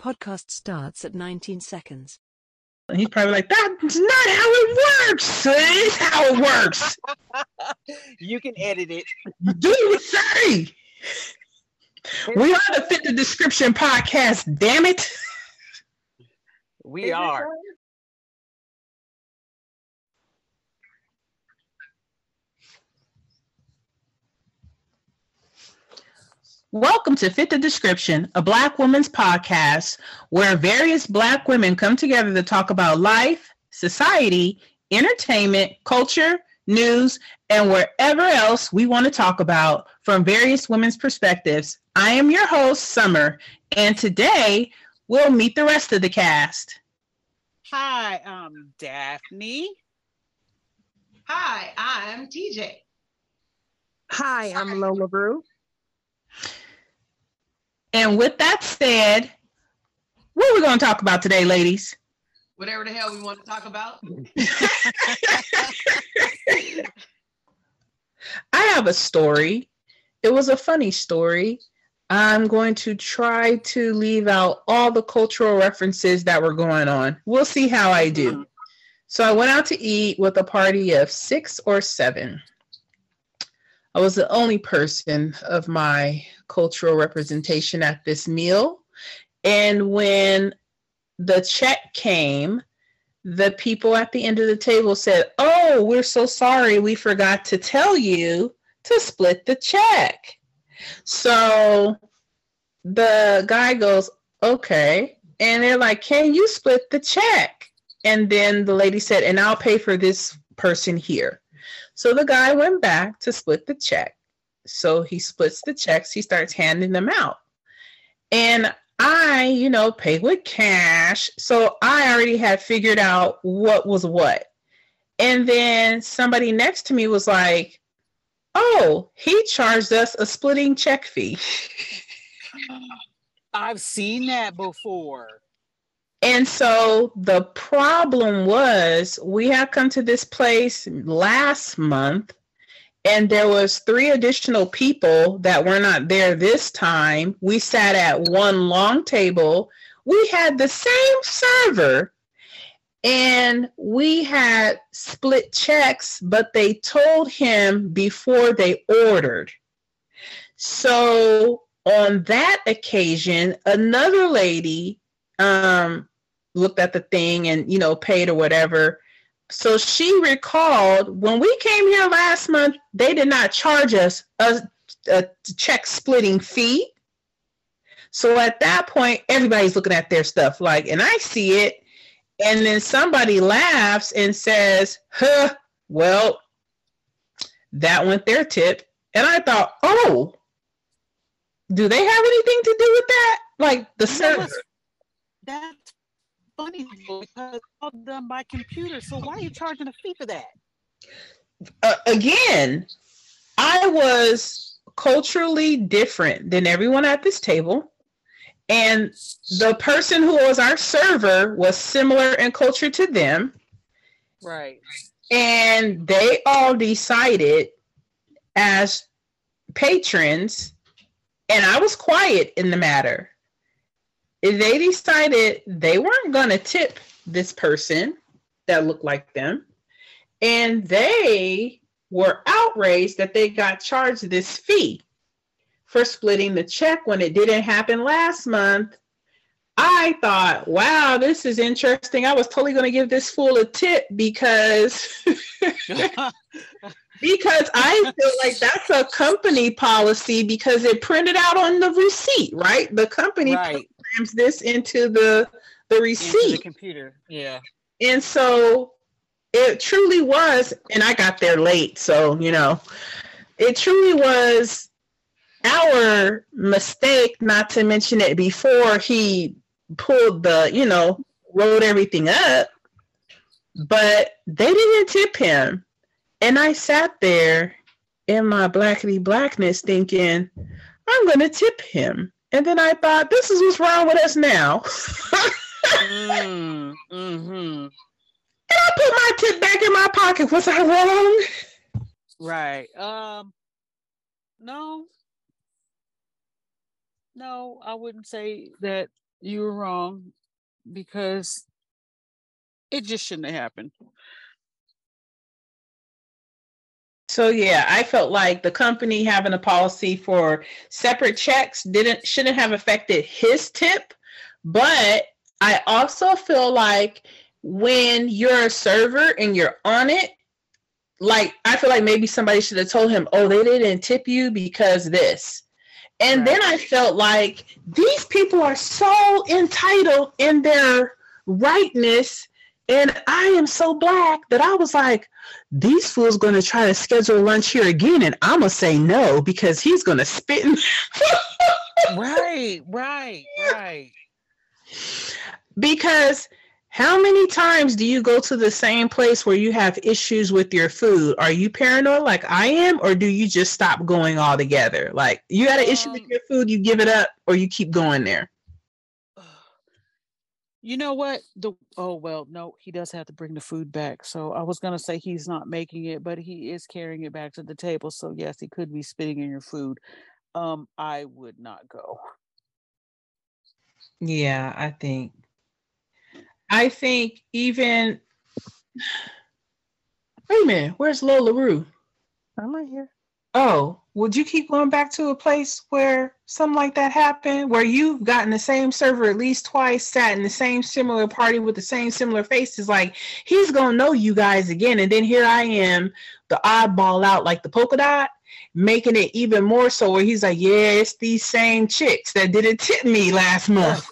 Podcast starts at 19 seconds. And he's probably like, that's not how it works. It's how it works. you can edit it. Do you say? We are the Fit the Description podcast, damn it. We are. Welcome to Fit the Description, a Black woman's podcast where various Black women come together to talk about life, society, entertainment, culture, news, and wherever else we want to talk about from various women's perspectives. I am your host, Summer, and today we'll meet the rest of the cast. Hi, I'm Daphne. Hi, I'm TJ. Hi, I'm Lola Brew. And with that said, what are we going to talk about today, ladies? Whatever the hell we want to talk about. I have a story. It was a funny story. I'm going to try to leave out all the cultural references that were going on. We'll see how I do. So I went out to eat with a party of six or seven. I was the only person of my cultural representation at this meal. And when the check came, the people at the end of the table said, Oh, we're so sorry. We forgot to tell you to split the check. So the guy goes, Okay. And they're like, Can you split the check? And then the lady said, And I'll pay for this person here. So the guy went back to split the check. So he splits the checks, he starts handing them out. And I, you know, pay with cash. So I already had figured out what was what. And then somebody next to me was like, oh, he charged us a splitting check fee. I've seen that before. And so the problem was we had come to this place last month and there was three additional people that were not there this time. We sat at one long table. We had the same server and we had split checks, but they told him before they ordered. So on that occasion, another lady um, looked at the thing and you know paid or whatever. So she recalled when we came here last month they did not charge us a, a check splitting fee. So at that point everybody's looking at their stuff like and i see it. And then somebody laughs and says huh well that went their tip. And i thought oh do they have anything to do with that? Like the service that's because it's all done by computer. So why are you charging a fee for that? Uh, again, I was culturally different than everyone at this table. And the person who was our server was similar in culture to them. Right. And they all decided as patrons, and I was quiet in the matter they decided they weren't going to tip this person that looked like them. And they were outraged that they got charged this fee for splitting the check when it didn't happen last month. I thought, wow, this is interesting. I was totally going to give this fool a tip because because I feel like that's a company policy because it printed out on the receipt, right? The company right programs this into the the receipt into the computer. Yeah. And so it truly was, and I got there late, so you know, it truly was our mistake not to mention it before he pulled the, you know, wrote everything up. But they didn't tip him. And I sat there in my blackity blackness thinking, I'm going to tip him. And then I thought, this is what's wrong with us now. mm, hmm And I put my tip back in my pocket. Was I wrong? Right. Um. No. No, I wouldn't say that You were wrong because it just shouldn't have happened. So yeah, I felt like the company having a policy for separate checks didn't shouldn't have affected his tip, but I also feel like when you're a server and you're on it, like I feel like maybe somebody should have told him, "Oh, they didn't tip you because this." And then I felt like these people are so entitled in their rightness and I am so black that I was like, these fools going to try to schedule lunch here again, and I'm gonna say no because he's gonna spit. In- right, right, right. Because how many times do you go to the same place where you have issues with your food? Are you paranoid like I am, or do you just stop going altogether? Like you got an issue with Um, your food, you give it up, or you keep going there. You know what? The oh well, no, he does have to bring the food back. So I was gonna say he's not making it, but he is carrying it back to the table. So yes, he could be spitting in your food. Um, I would not go. Yeah, I think. I think even. Wait a minute, where's Lola Ru? I'm right here. Oh, would you keep going back to a place where something like that happened, where you've gotten the same server at least twice, sat in the same similar party with the same similar faces? Like he's gonna know you guys again, and then here I am, the oddball out like the polka dot, making it even more so. Where he's like, "Yeah, it's these same chicks that didn't tip me last month."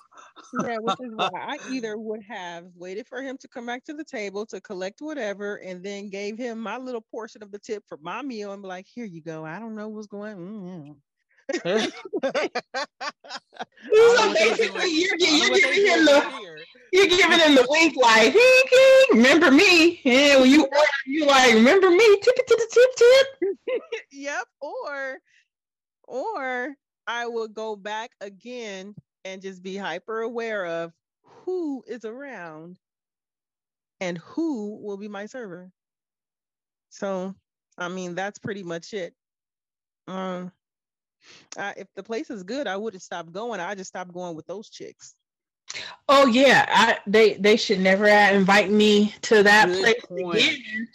Yeah, which is why I either would have waited for him to come back to the table to collect whatever and then gave him my little portion of the tip for my meal and be like, here you go. I don't know what's going on. Mm, So basically, you're, you're giving him the you're giving him the wink, like, "Hink, hink, remember me?" Yeah, when you order, you like, "Remember me?" Tip it to the tip, tip. yep. Or or I will go back again and just be hyper aware of who is around and who will be my server. So I mean that's pretty much it. Um I, if the place is good, I wouldn't stop going. I just stopped going with those chicks. Oh yeah, I, they they should never uh, invite me to that Good place point. again.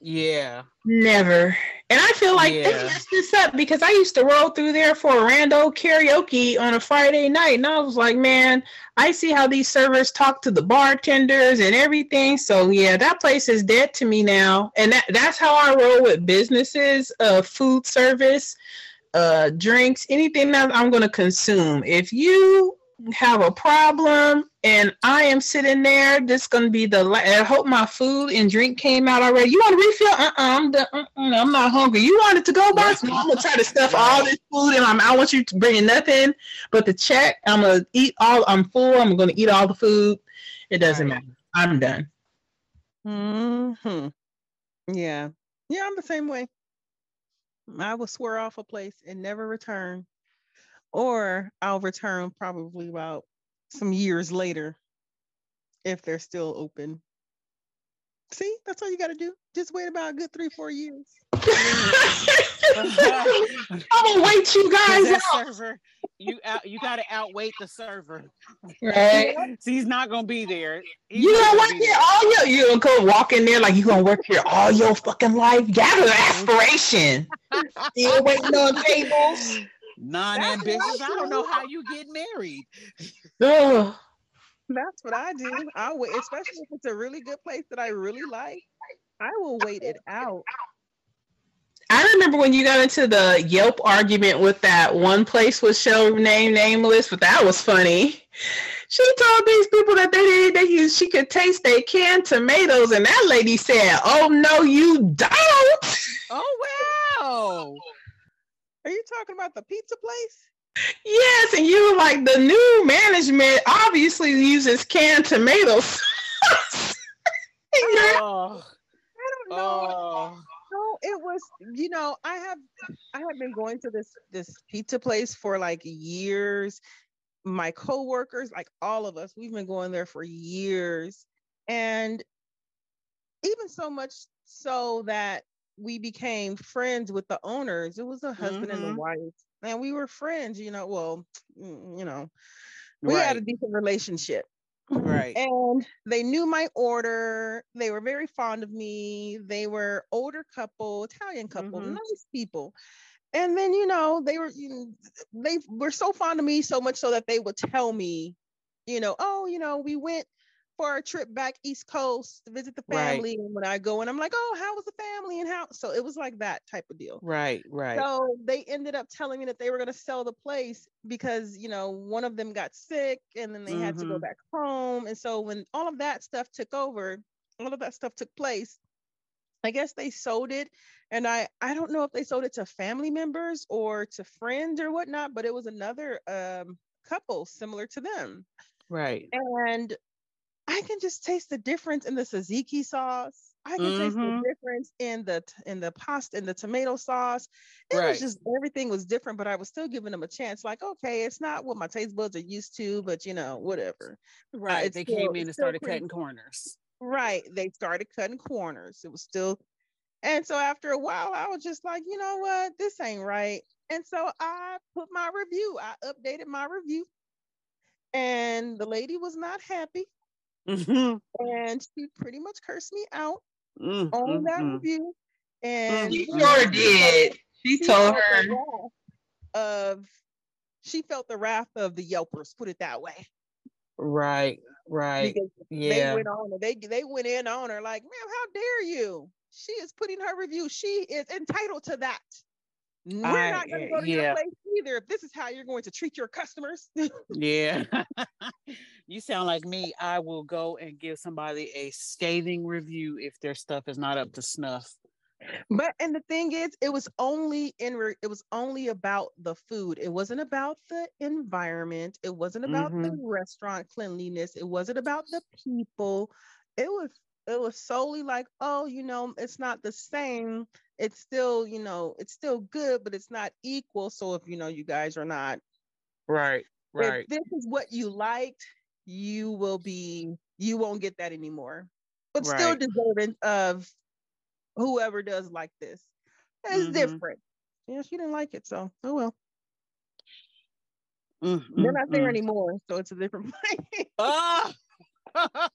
Yeah. Never. And I feel like they Yeah. messed this up because I used to roll through there for a rando karaoke on a Friday night, and I was like, man, I see how these servers talk to the bartenders and everything. So yeah, that place is dead to me now, and that, that's how I roll with businesses, uh, food service, uh, drinks, anything that I'm going to consume. If you have a problem and I am sitting there, this gonna be the. La- I hope my food and drink came out already. You want to refill? Uh, uh I'm done. Uh-uh, I'm not hungry. You want it to go, boss? I'm gonna try to stuff all this food, and I'm. I want you to bring nothing but the check. I'm gonna eat all. I'm full. I'm gonna eat all the food. It doesn't Right. matter. I'm done. Hmm. Yeah. Yeah, I'm the same way. I will swear off a place and never return. Or I'll return probably about some years later if they're still open. See, that's all you got to do. Just wait about a good three, four years. I'm gonna wait you guys out, server, you out, you got to outwait the server. right? So he's not gonna be there. He's You not don't gonna work here all your you don't go walk in there like you gonna work here all your fucking life. Gather mm-hmm. aspiration. Still waiting on tables. Non-ambitious. I don't know how you get married. Ugh. That's what I do. I'll wait, especially if it's a really good place that I really like. I will wait it out. I remember when you got into the Yelp argument with that one place with show name nameless, but that was funny. She told these people that they didn't they used she could taste their canned tomatoes, and that lady said, "Oh no, you don't." Oh wow. Are you talking about the pizza place? Yes, and you were like the new management obviously uses canned tomatoes. Oh, I don't know. oh. No, it was, you know, I have I have been going to this this pizza place for like years. My coworkers, like all of us, we've been going there for years. And even so much so that we became friends with the owners. It was a husband and Mhm. a wife. And we were friends, you know, well, mm, you know, we had a decent relationship. Right. And they knew my order. They were very fond of me. They were older couple, Italian couple, Mhm. nice people. And then, you know, they were you know, they were so fond of me so much so that they would tell me, you know, oh, you know, we went for a trip back East Coast to visit the Right. family. And when I go and I'm like, oh, how was the family and how? So it was like that type of deal. Right. Right. So they ended up telling me that they were going to sell the place because, you know, one of them got sick and then they had to go Mhm. back home. And so when all of that stuff took over, all of that stuff took place, I guess they sold it. And I, I don't know if they sold it to family members or to friends or whatnot, but it was another um, couple similar to them. Right. And I can just taste the difference in the tzatziki sauce. I can taste the Mhm. difference in the in the pasta and the tomato sauce. It Right. was just everything was different, but I was still giving them a chance. Like, okay, it's not what my taste buds are used to, but you know, whatever. Right. it's They still- came in and started pretty cutting corners. Right. They started cutting corners. It was still, and so after a while, I was just like, you know what, this ain't right. And so I put my review. I updated my review, and the lady was not happy, Mhm. and she pretty much cursed me out Mm, on that mm. review. And She sure did. She she told her. of she felt the wrath of the Yelpers, put it that way. Right. Right. Because they went on her, they they went in on her like, ma'am, how dare you? She is putting her review. She is entitled to that. We're I- not going to go to yeah. your place either. If this is how you're going to treat your customers, Yeah. you sound like me. I will go and give somebody a scathing review if their stuff is not up to snuff. but and the thing is, it was only in re- it was only about the food. It wasn't about the environment. It wasn't about the mm-hmm. restaurant cleanliness. It wasn't about the people. It was it was solely like, oh, you know, it's not the same. It's still, you know, it's still good, but it's not equal. So if you know you guys are not Right. Right. if this is what you liked, you will be you won't get that anymore. But still deserving of whoever does like this. It's Mhm. different. Yeah, she didn't like it, so oh well. Mm, They're not there mm. anymore, so it's a different place. Ah!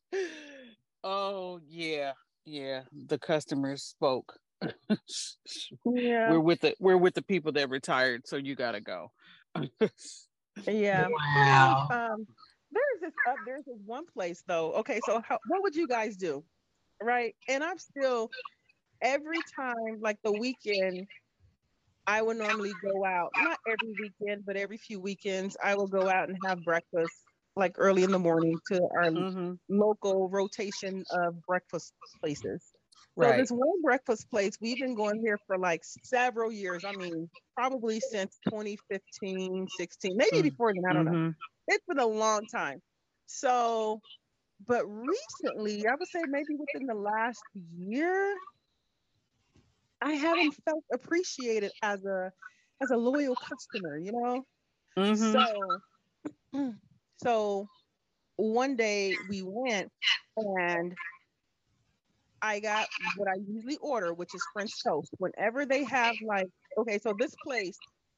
oh yeah, yeah. The customers spoke. yeah, We're with the we're with the people that retired, so you gotta go. yeah. Wow. Um, there's this uh, there's this one place though. Okay, so how, what would you guys do, right? And I'm still every time like the weekend. I would normally go out, not every weekend, but every few weekends, I will go out and have breakfast like early in the morning to our Mhm. local rotation of breakfast places. So Right. this one breakfast place, we've been going here for like several years. I mean, probably since 2015, 16, maybe Mm. before then. I don't know. Mhm. It's been a long time. So, but recently, I would say maybe within the last year, I haven't felt appreciated as a as a loyal customer, you know? Mhm. So, so one day we went and I got what I usually order, which is French toast. Whenever they have like, okay, so this place,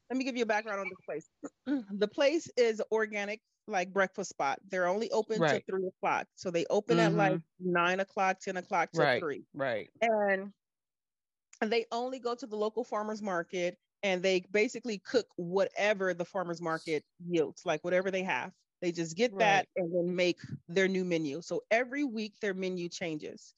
let me give you a background on this place. the place is organic, like breakfast spot. They're only open Right. to three o'clock. So they open at like mm-hmm. nine o'clock, 10 o'clock to Right. three Right. and they only go to the local farmers market and they basically cook whatever the farmers market yields like whatever they have they just get that and then make their new menu so every week their menu changes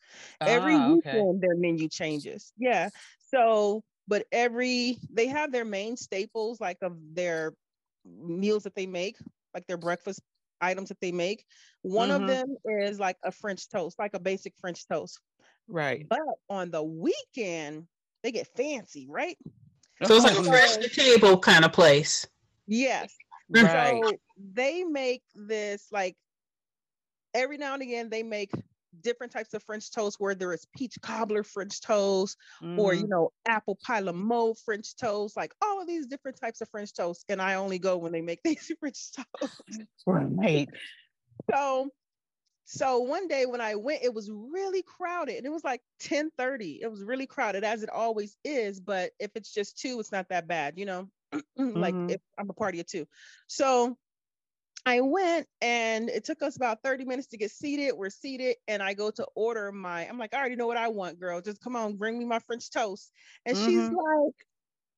every Ah, okay. weekend their menu changes yeah so but every they have their main staples like of their meals that they make like their breakfast items that they make one Mhm. of them is like a french toast like a basic french toast Right. but on the weekend, they get fancy, right? So it's like a fresh to table kind of place. Yes. Right. So they make this like every now and again, they make different types of French toast, whether it's peach cobbler French toast or, you Mhm. know, apple pie lamo French toast, like all of these different types of French toast. And I only go when they make these French toast. right. So so one day when I went, it was really crowded. And it was like 10 30. It was really crowded, as it always is. But if it's just two, it's not that bad, you know. Like Mhm. if I'm a party of two. So I went and it took us about 30 minutes to get seated. We're seated and I go to order my, I'm like, I already know what I want, girl. Just come on, bring me my French toast. And she's Mhm. like,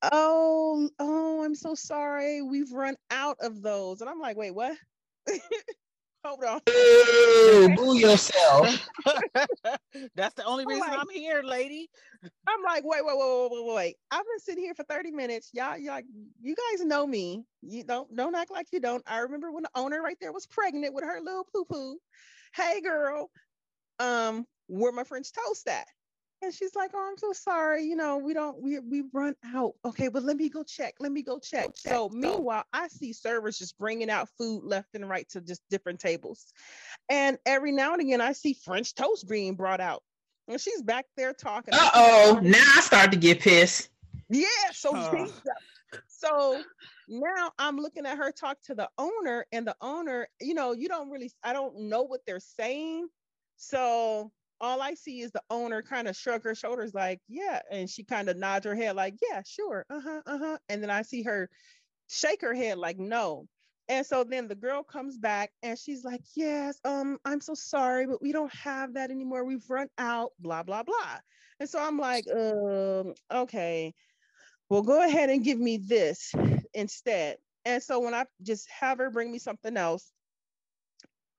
Oh, oh, I'm so sorry. We've run out of those. And I'm like, wait, what? Hold on. Ooh, boo yourself. That's the only I'm reason like- I'm here, lady. I'm like, wait, wait, wait, wait, wait, wait, wait. I've been sitting here for 30 minutes. Y'all, y'all, you guys know me. You don't don't act like you don't. I remember when the owner right there was pregnant with her little poo-poo. Hey girl, um, where my French toast at? And she's like, Oh, I'm so sorry. You know, we don't we we run out. Okay, but let me go check. Let me go check. So meanwhile, I see servers just bringing out food left and right to just different tables. And every now and again, I see French toast being brought out. And she's back there talking. Uh oh. Now I start to get pissed. Yeah, so Huh. so now I'm looking at her talk to the owner, and the owner, you know, you don't really, I don't know what they're saying. So all I see is the owner kind of shrug her shoulders, like, yeah, and she kind of nods her head, like, yeah, sure, uh huh, uh huh. And then I see her shake her head, like, no. And so then the girl comes back and she's like, Yes, um, I'm so sorry, but we don't have that anymore. We've run out, blah, blah, blah. And so I'm like, um, okay, well, go ahead and give me this instead. And so when I just have her bring me something else,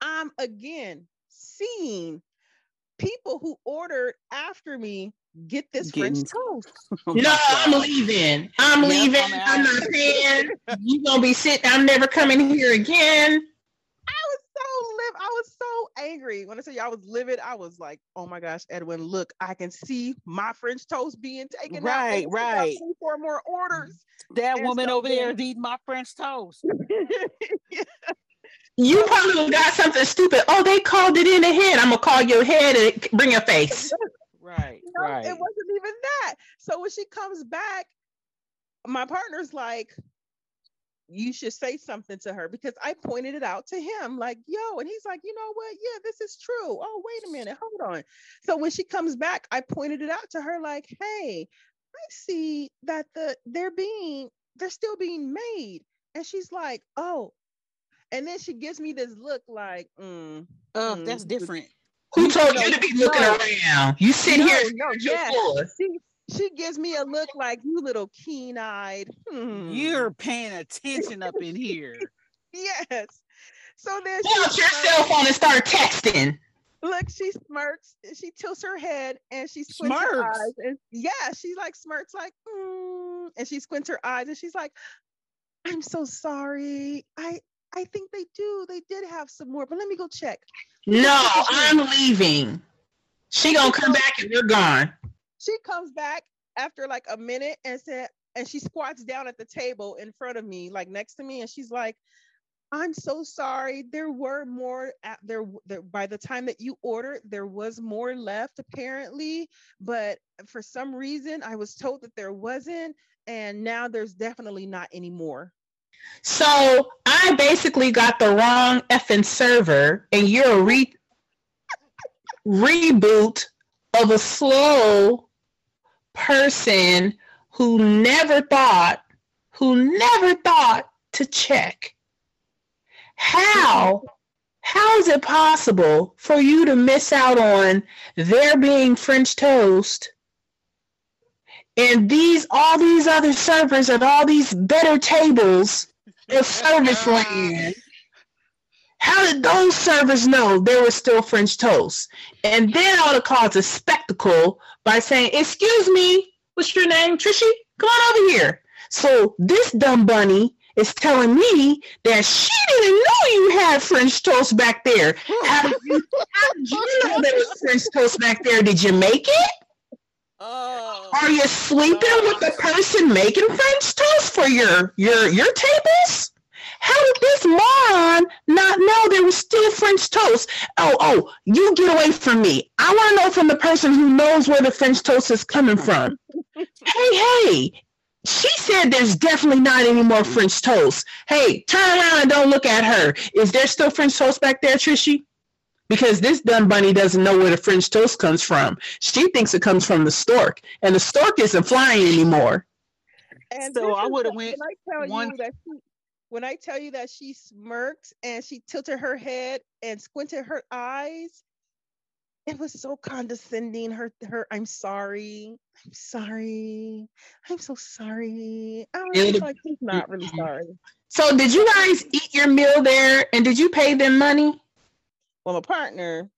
I'm again seeing people who ordered after me get this French toast. Oh my No, I'm leaving. I'm Yep, leaving. I'm I'm, not paying. You gonna be sitting. I'm never coming here again. I was so livid. I was so angry. When I say you I was livid, I was like, oh my gosh, Edwin, look, I can see my French toast being taken out. Right, and right. Four more orders. That And woman so over there then- eating my French toast. You probably got something stupid. Oh, they called it in ahead. I'm gonna call your head and bring your face. Right, No, right. it wasn't even that. So when she comes back, my partner's like, you should say something to her because I pointed it out to him, like, yo, and he's like, you know what? Yeah, this is true. Oh, wait a minute, hold on. So when she comes back, I pointed it out to her, like, hey, I see that the they're being they're still being made. And she's like, oh. And then she gives me this look like, mm, Ugh, Mm. that's different. Who told you to be looking No. around? You sit no, here. no, at yeah. She she gives me a look like you little keen-eyed. hmm." You're paying attention up in here. yes. So then Pull out your smirks. cell phone and start texting. look, she smirks, she tilts her head and she squints her eyes. And yeah, she like smirks like, mm, and she squints her eyes and she's like, I'm so sorry. I I think they do. They did have some more, but let me go check. No, I'm leaving. She gonna come back and we're gone. She comes back after like a minute and said, and she squats down at the table in front of me, like next to me, and she's like, I'm so sorry. There were more at there, there by the time that you ordered, there was more left apparently, but for some reason I was told that there wasn't, and now there's definitely not anymore. So I basically got the wrong effing server, and you're a re- reboot of a slow person who never thought, who never thought to check. How? How is it possible for you to miss out on there being French toast and these all these other servers at all these better tables of service land. How did those servers know there was still French toast? And then ought to cause a spectacle by saying, Excuse me, what's your name? Trishy? Come on over here. So this dumb bunny is telling me that she didn't know you had French toast back there. How did you, how did you know there was French toast back there? Did you make it? Oh, Are you sleeping with the person making French toast for your your your tables? How did this moron not know there was still French toast? Oh, oh, you get away from me. I want to know from the person who knows where the French toast is coming from. hey, hey, she said there's definitely not any more French toast. Hey, turn around and don't look at her. Is there still French toast back there, Trishy? Because this dumb bunny doesn't know where the French toast comes from. She thinks it comes from the stork, and the stork isn't flying anymore. And So I would've went when I tell one- you that she, when I tell you that she smirked and she tilted her head and squinted her eyes, it was so condescending. Her, her, I'm sorry, I'm sorry, I'm so sorry. I was It'll- like, he's not really sorry. So did you guys eat your meal there and did you pay them money? Well, my partner,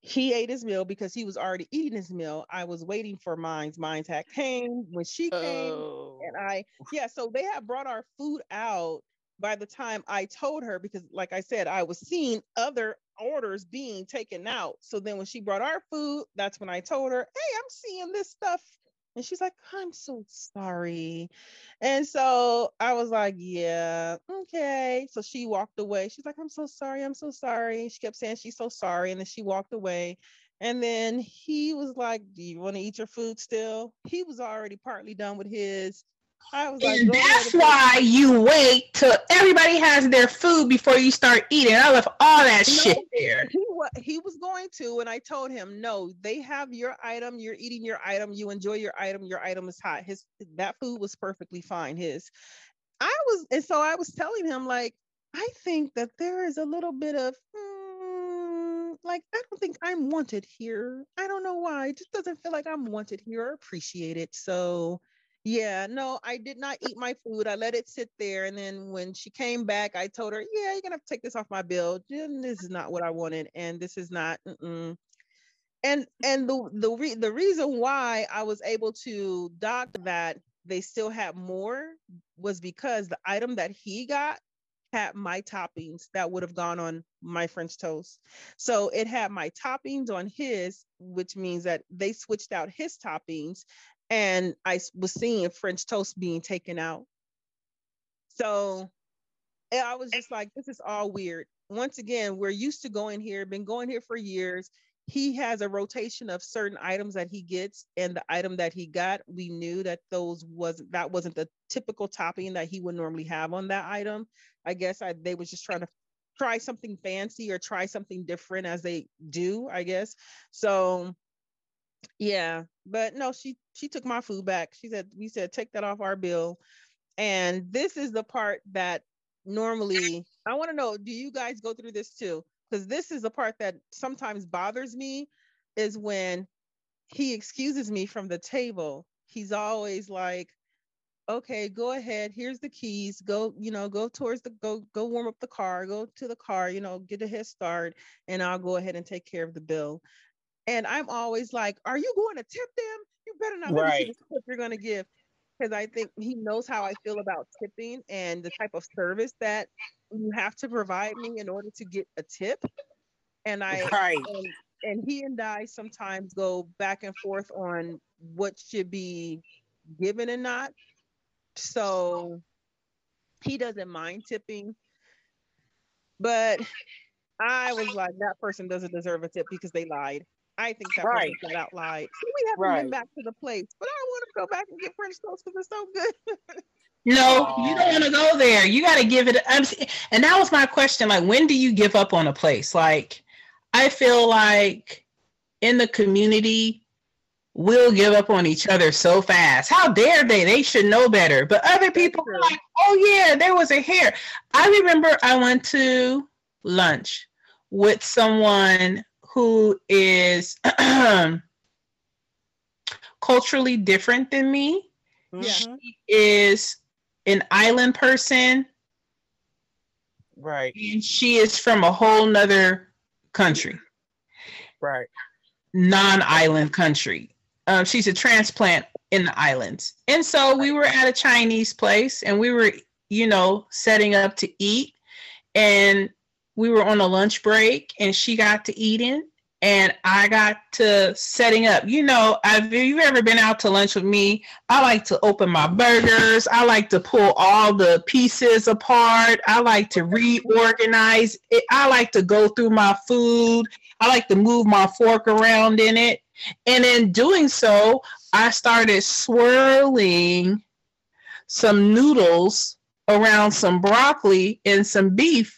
he ate his meal because he was already eating his meal. I was waiting for mine's. Mine's had came when she came. Oh. and I yeah, so they had brought our food out by the time I told her because like I said, I was seeing other orders being taken out. So then when she brought our food, that's when I told her, "Hey, I'm seeing this stuff." And she's like, "I'm so sorry." And so I was like, "Yeah, okay." So she walked away. She's like, "I'm so sorry. I'm so sorry." She kept saying she's so sorry and then she walked away. And then he was like, Do you want to eat your food still? He was already partly done with his. I was like, And that's and why you wait till everybody has their food before you start eating. I left all that No. shit there. he wa- he was going to, and I told him, no, they have your item. You're eating your item. You enjoy your item. Your item is hot. His that food was perfectly fine. His, I was, and so I was telling him like, I think that there is a little bit of. mm, like I don't think I'm wanted here. I don't know why. It just doesn't feel like I'm wanted here or appreciated. So yeah, no, I did not eat my food. I let it sit there. And then when she came back, I told her, yeah, you're going to have to take this off my bill. This is not what I wanted. And this is not, mm-mm. and, and the, the, re- the reason why I was able to dock that they still had more was because the item that he got had my toppings that would have gone on my French toast. So it had my toppings on his, which means that they switched out his toppings and I was seeing French toast being taken out. So I was just like, this is all weird. Once again, we're used to going here, been going here for years. He has a rotation of certain items that he gets, and the item that he got, we knew that those wasn't that wasn't the typical topping that he would normally have on that item. I guess I, they was just trying to try something fancy or try something different as they do, I guess. So yeah, but no, she she took my food back. She said we said take that off our bill. And this is the part that normally I want to know, do you guys go through this too? Because this is the part that sometimes bothers me is when he excuses me from the table. He's always like, okay, go ahead. Here's the keys. Go, you know, go towards the go, go warm up the car, go to the car, you know, get a head start, and I'll go ahead and take care of the bill. And I'm always like, are you going to tip them? Better not Right. tip you're going to give. Because I think he knows how I feel about tipping and the type of service that you have to provide me in order to get a tip. And I Right. and, and he and I sometimes go back and forth on what should be given and not. So he doesn't mind tipping, but I was like, that person doesn't deserve a tip because they lied. I think that Right. person flat out lied. So we haven't Right. been back to the place, but I want to go back and get French toast because it's so good. No, you don't want to go there. You got to give it. I'm, and that was my question. Like, when do you give up on a place? Like, I feel like in the community, we'll give up on each other so fast. How dare they? They should know better. But other people are like, oh, yeah, there was a hair. I remember I went to lunch with someone who is culturally different than me Yeah. Mhm. is an island person Right. and she is from a whole nother country Right. non-island country um, she's a transplant in the islands and so we were at a chinese place and we were you know setting up to eat and we were on a lunch break and she got to eating and I got to setting up. You know, have you've ever been out to lunch with me? I like to open my burgers. I like to pull all the pieces apart. I like to reorganize it. I like to go through my food. I like to move my fork around in it. And in doing so, I started swirling some noodles around some broccoli and some beef.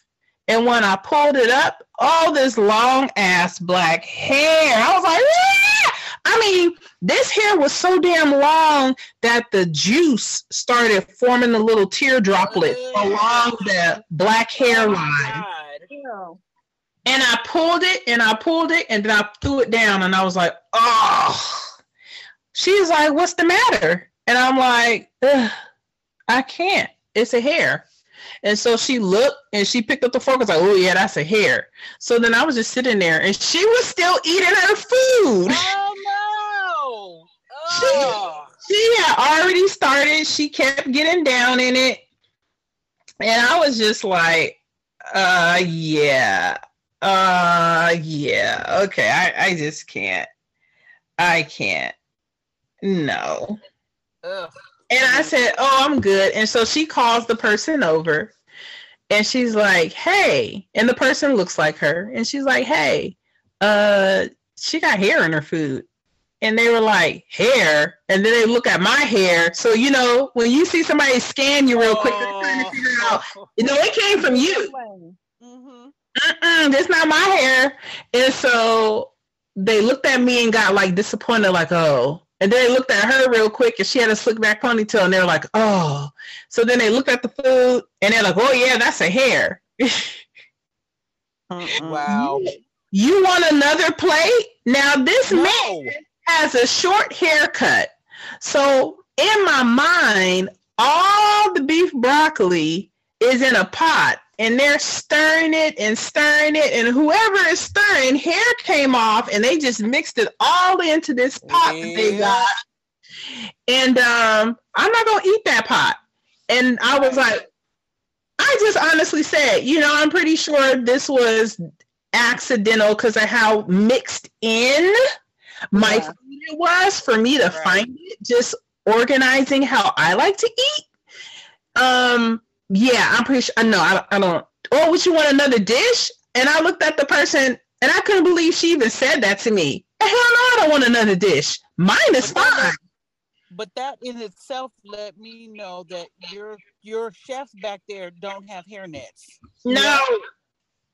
And when I pulled it up, all this long ass black hair. I was like, "Ah!" I mean, this hair was so damn long that the juice started forming the little teardroplet along the black hairline. God. And I pulled it and I pulled it and then I threw it down and I was like, oh. She's like, what's the matter? And I'm like, "Ugh, I can't. It's a hair. And so she looked and she picked up the fork. and was like, oh yeah, that's a hair. So then I was just sitting there and she was still eating her food. Oh no! Oh. She had already started. She kept getting down in it. And I was just like, uh yeah. Uh yeah. Okay. I, I just can't. I can't. No. Ugh. And I said, Oh, I'm good. And so she calls the person over and she's like, Hey. And the person looks like her. And she's like, Hey, uh, she got hair in her food. And they were like, Hair. And then they look at my hair. So, you know, when you see somebody scan you real quick, they're trying to figure out, you know, it came from you. Mm-hmm. That's not my hair. And so they looked at me and got like disappointed, like, oh. And then they looked at her real quick and she had a slick back ponytail and they're like, oh. So then they looked at the food and they're like, oh yeah, that's a hair. Wow. You want another plate? Now this man has a short haircut. So in my mind, all the beef broccoli is in a pot and they're stirring it and stirring it. And whoever is stirring, hair came off and they just mixed it all into this pot that they got. And um, I'm not gonna eat that pot. And I was like, I just honestly said, you know, I'm pretty sure this was accidental because of how mixed in my Yeah. food it was for me to Right. find it. Just organizing how I like to eat. Um, yeah, I'm pretty sure. No, I, I don't. Oh, would you want another dish? And I looked at the person, and I couldn't believe she even said that to me. Hell no, I don't want another dish. Mine is But that- fine. But that in itself let me know that your your chefs back there don't have hairnets. No.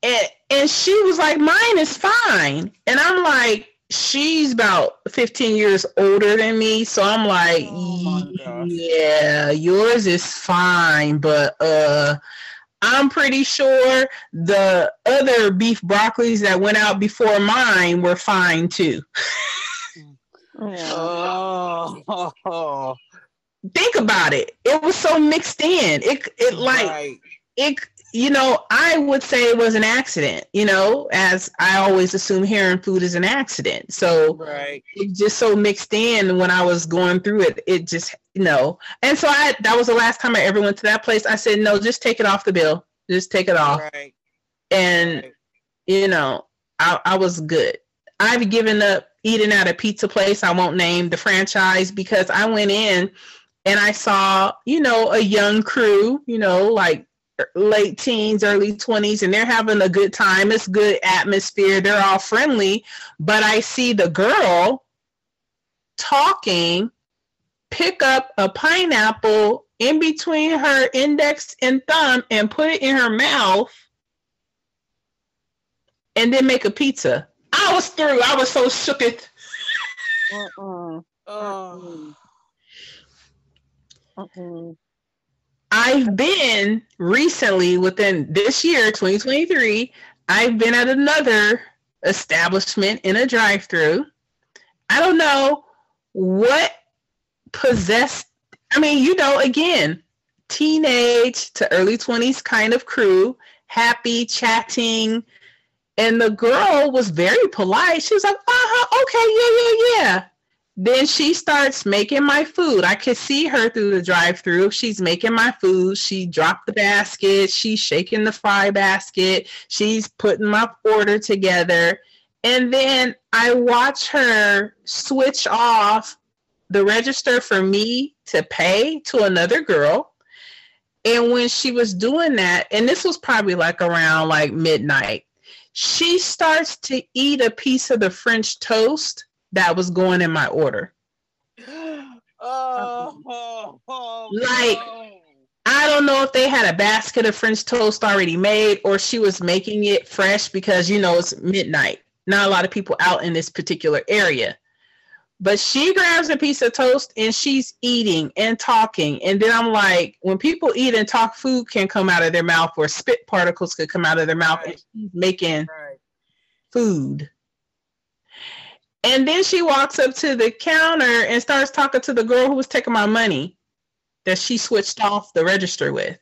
And, and she was like, mine is fine. And I'm like, she's about 15 years older than me. So I'm like, Oh yeah, yours is fine. But uh I'm pretty sure the other beef broccolis that went out before mine were fine too. Oh, Think about it. It was so mixed in. It it like right. it you know i would say it was an accident you know as i always assume hearing food is an accident so right. it just so mixed in when i was going through it it just you know and so i that was the last time i ever went to that place i said no just take it off the bill just take it off Right. and right. you know I, I was good i've given up eating at a pizza place i won't name the franchise because i went in and i saw you know a young crew you know like late teens early 20s and they're having a good time it's good atmosphere they're all friendly but i see the girl talking pick up a pineapple in between her index and thumb and put it in her mouth and then make a pizza. I was through. I was so shook it. Mm-mm. Oh, Mm-mm. I've been recently within this year, 2023, I've been at another establishment in a drive-through. I don't know what possessed I mean, you know, again, teenage to early 20s kind of crew, happy, chatting. And the girl was very polite. She was like, uh-huh, okay, yeah, yeah, yeah. Then she starts making my food. I could see her through the drive-through. She's making my food. She dropped the basket. She's shaking the fry basket. She's putting my order together. And then I watch her switch off the register for me to pay to another girl. And when she was doing that, and this was probably like around like midnight, she starts to eat a piece of the French toast that was going in my order. oh, oh, oh, Like-. I don't know if they had a basket of French toast already made or she was making it fresh because you know it's midnight. Not a lot of people out in this particular area. But she grabs a piece of toast and she's eating and talking. And then I'm like, when people eat and talk, food can come out of their mouth or spit particles could come out of their mouth. And Right. she's making Right. food. And then she walks up to the counter and starts talking to the girl who was taking my money that she switched off the register with.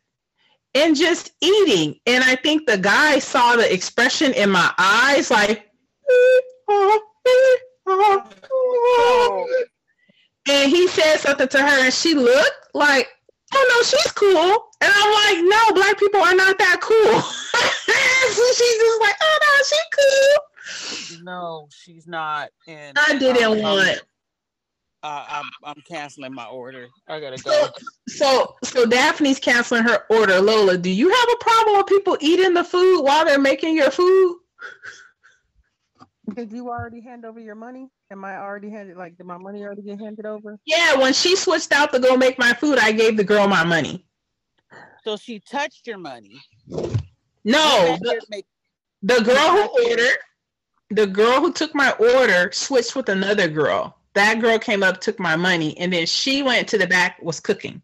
And just eating. And I think the guy saw the expression in my eyes like, and he said something to her and she looked like, oh no, she's cool. And I'm like, no, black people are not that cool. so she's just like, oh no, she's cool. No, she's not. And I didn't I'm- want. I, I'm I'm canceling my order. I gotta go. so, so Daphne's canceling her order. Lola, do you have a problem with people eating the food while they're making your food? Did you already hand over your money? Am I already handed like did my money already get handed over? Yeah, when she switched out to go make my food, I gave the girl my money. So she touched your money. No, the, the girl who ordered, the girl who took my order switched with another girl. That girl came up, took my money, and then she went to the back, was cooking.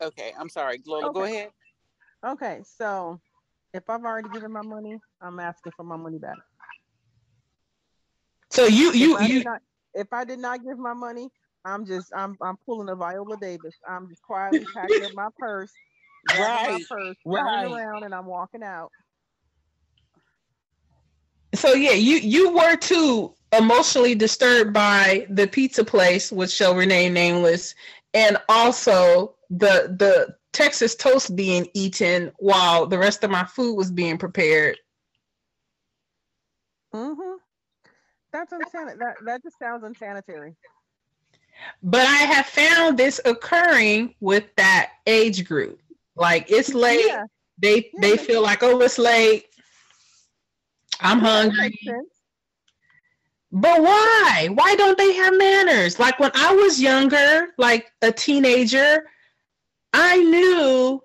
Okay, I'm sorry. Lola, go ahead. Okay, so if I've already given my money, I'm asking for my money back. So you, you, if you, not, if I did not give my money, I'm just I'm I'm pulling a Viola Davis. I'm just quietly packing up my purse, grabbing Right, purse, right. around, and I'm walking out. So yeah, you you were too emotionally disturbed by the pizza place, which shall remain nameless, and also the the Texas toast being eaten while the rest of my food was being prepared. Mm-hmm. That's unsanitary. That that just sounds unsanitary. But I have found this occurring with that age group. Like it's late. Yeah, They Yeah, they feel like oh it's late. I'm that hungry. makes sense. But why? Why don't they have manners? Like when I was younger, like a teenager, I knew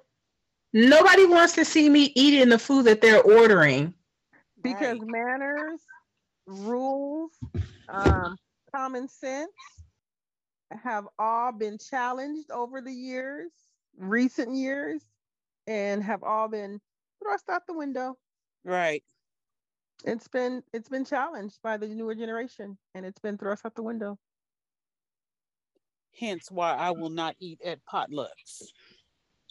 nobody wants to see me eating the food that they're ordering. because Right. manners, rules, um, common sense have all been challenged over the years, recent years, and have all been thrust out the window. Right. It's been it's been challenged by the newer generation, and it's been thrust out the window. Hence why I will not eat at potlucks.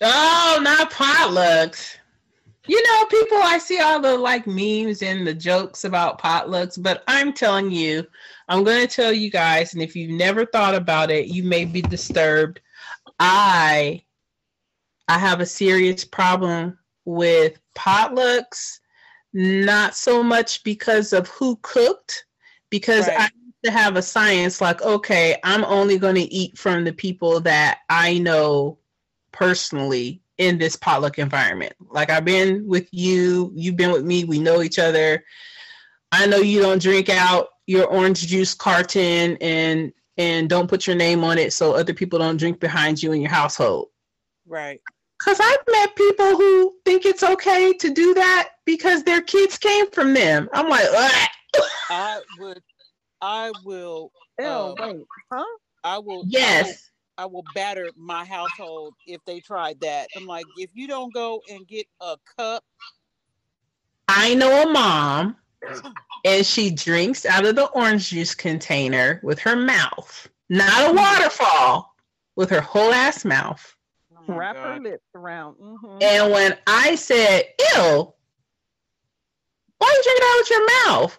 Oh, not potlucks. You know, people, I see all the like memes and the jokes about potlucks, but I'm telling you, I'm going to tell you guys, and if you've never thought about it, you may be disturbed. I I have a serious problem with potlucks, not so much because of who cooked, because Right. I used to have a science like, okay, I'm only going to eat from the people that I know personally in this potluck environment. Like I've been with you, you've been with me, we know each other. I know you don't drink out your orange juice carton and and don't put your name on it so other people don't drink behind you in your household. Right. Cuz I've met people who think it's okay to do that because their kids came from them. I'm like, Ugh. I would I will Ew, Um, wait, huh? I will I will- yes. I will batter my household if they tried that. I'm like, if you don't go and get a cup, I know a mom and she drinks out of the orange juice container with her mouth, not a waterfall, with her whole ass mouth. Oh my Wrap her lips around. hmm And when I said, ew, why you drink it out with your mouth?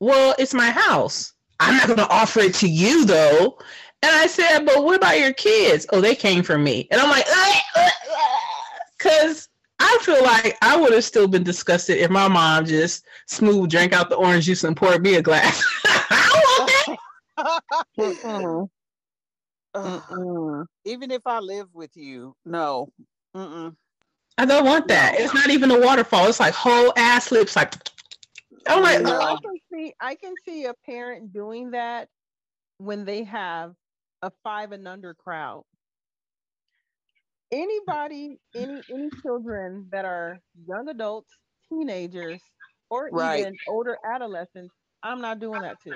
Well, it's my house. I'm not going to offer it to you, though. And I said, but what about your kids? Oh, they came from me. And I'm like, because I feel like I would have still been disgusted if my mom just smooth drank out the orange juice and poured me a glass. I want that. Even if I live with you, no. Mm-mm. I don't want that. It's not even a waterfall. It's like whole ass lips. Like, I'm like, No. I can see I can see a parent doing that when they have a five and under crowd. Anybody, any any children that are young adults, teenagers, or Right. even older adolescents, I'm not doing that too.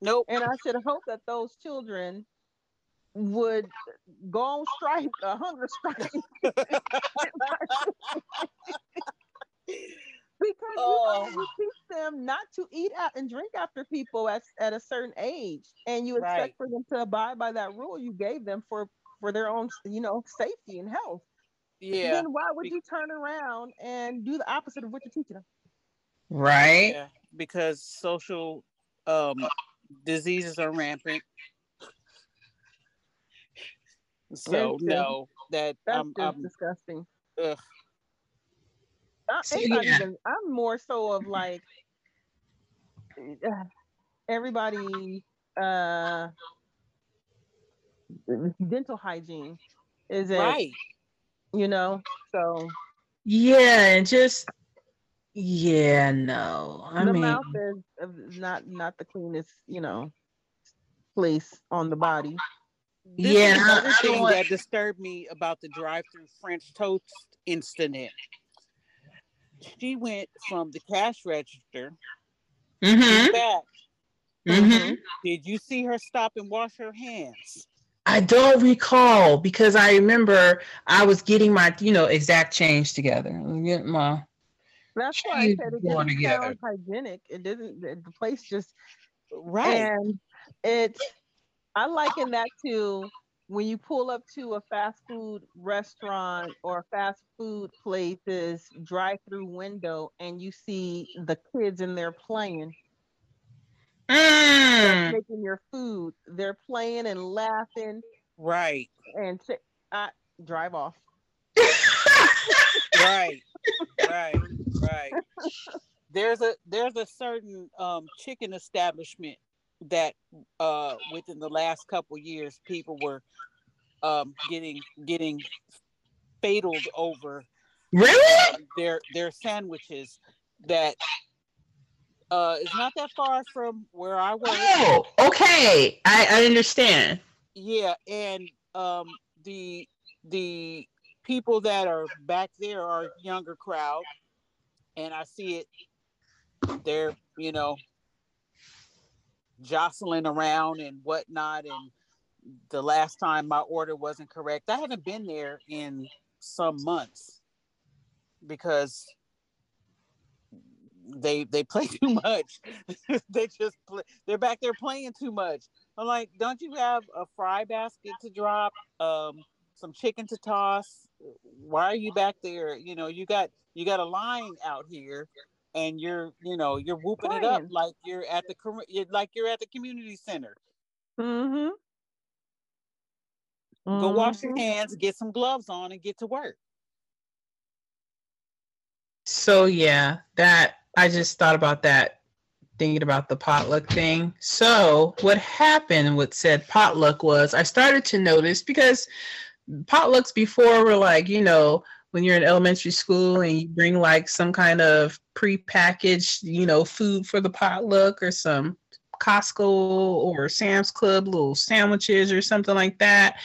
Nope. And I should hope that those children would go on strike, a hunger strike. because you, know, Oh. you teach them not to eat out and drink after people at, at a certain age, and you expect Right. for them to abide by that rule you gave them for for their own, you know, safety and health. Yeah. Then why would you turn around and do the opposite of what you're teaching them? Right? Yeah. Because social um diseases are rampant. So It's, uh, no, that That's I'm, just I'm disgusting. ugh. I, yeah. even, I'm more so of like uh, everybody uh dental hygiene is it right. you know so Yeah, and just yeah, no. I the mean, mouth is is not not the cleanest you know place on the body This Yeah, is another I thing don't- that disturbed me about the drive-through French toast incident. She went from the cash register mm-hmm. back. mhm. Did you see her stop and wash her hands? I don't recall because I remember I was getting my, you know, exact change together. Get my that's why I said it going doesn't together. sound hygienic it didn't. the the place just Right. And it's I liken that to when you pull up to a fast food restaurant or fast food places drive-through window and you see the kids in there playing. Mm. making your food. They're playing and laughing. Right. and ch- I drive off. Right. Right. Right. There's a there's a certain um chicken establishment that uh within the last couple years people were um getting getting fataled over really? um, their their sandwiches that uh is not that far from where I was. Oh, okay. I, I understand. Yeah, and um the the people that are back there are younger crowd and I see it they're, you know, jostling around and whatnot and the last time my order wasn't correct. I haven't been there in some months because they they play too much. they just play, they're back there playing too much. I'm like, don't you have a fry basket to drop? Um, some chicken to toss? Why are you back there? You know, you got you got a line out here, and you're you know you're whooping it up like you're at the you're- like you're at the community center. mm-hmm. Go wash your hands, get some gloves on, and get to work. So yeah, that I just thought about that thinking about the potluck thing. So what happened with said potluck was I started to notice because potlucks before were like, you know, when you're in elementary school and you bring like some kind of pre-packaged, you know, food for the potluck or some Costco or Sam's Club little sandwiches or something like that.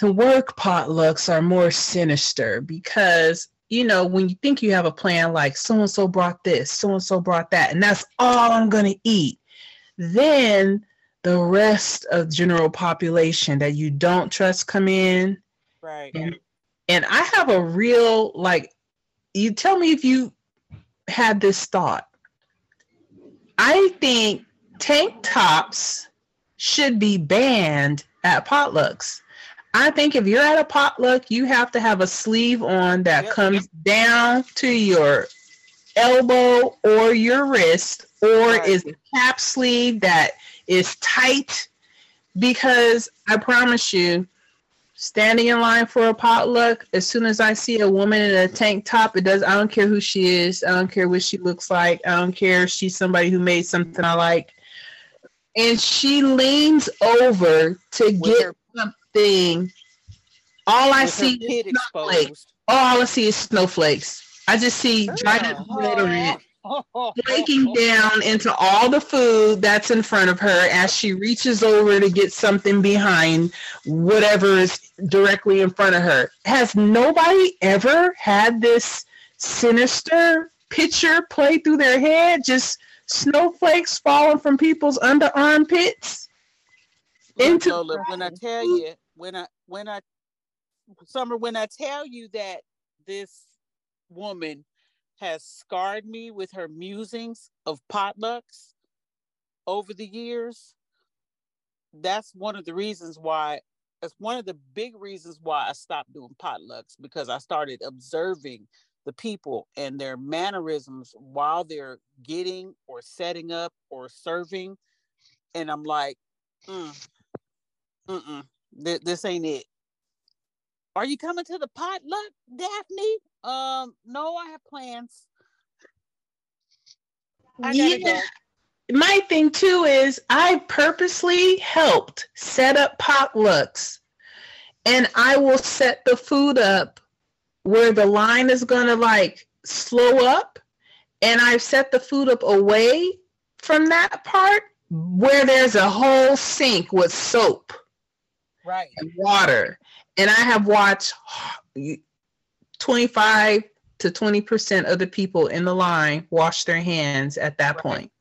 The work potlucks are more sinister because you know, when you think you have a plan, like so and so brought this, so and so brought that, and that's all I'm going to eat, then the rest of general population that you don't trust come in. Right. And, and I have a real, like, you tell me if you had this thought. I think tank tops should be banned at potlucks. I think if you're at a potluck, you have to have a sleeve on that Yep. comes down to your elbow or your wrist, or Right. is a cap sleeve that is tight. Because I promise you, standing in line for a potluck, as soon as I see a woman in a tank top, it does. I don't care who she is. I don't care what she looks like. I don't care if she's somebody who made something I like. And she leans over to With get her- something. All I see is snowflakes. exposed. All I see is snowflakes. I just see oh, giant Oh. deodorant flaking down into all the food that's in front of her as she reaches over to get something behind whatever is directly in front of her. Has nobody ever had this sinister picture play through their head? Just snowflakes falling from people's under armpits into Lola, when I tell you, when I when I summer, when I tell you that this woman has scarred me with her musings of potlucks over the years, that's one of the reasons why that's one of the big reasons why I stopped doing potlucks because I started observing the people and their mannerisms while they're getting or setting up or serving. And I'm like, mm, th- this ain't it. Are you coming to the potluck, Daphne? Um, no, I have plans. I yeah. go. My thing too is I purposely helped set up potlucks and I will set the food up where the line is gonna like slow up and I've set the food up away from that part where there's a whole sink with soap Right. and water. And I have watched 25 to 20% of the people in the line wash their hands at that Right. point.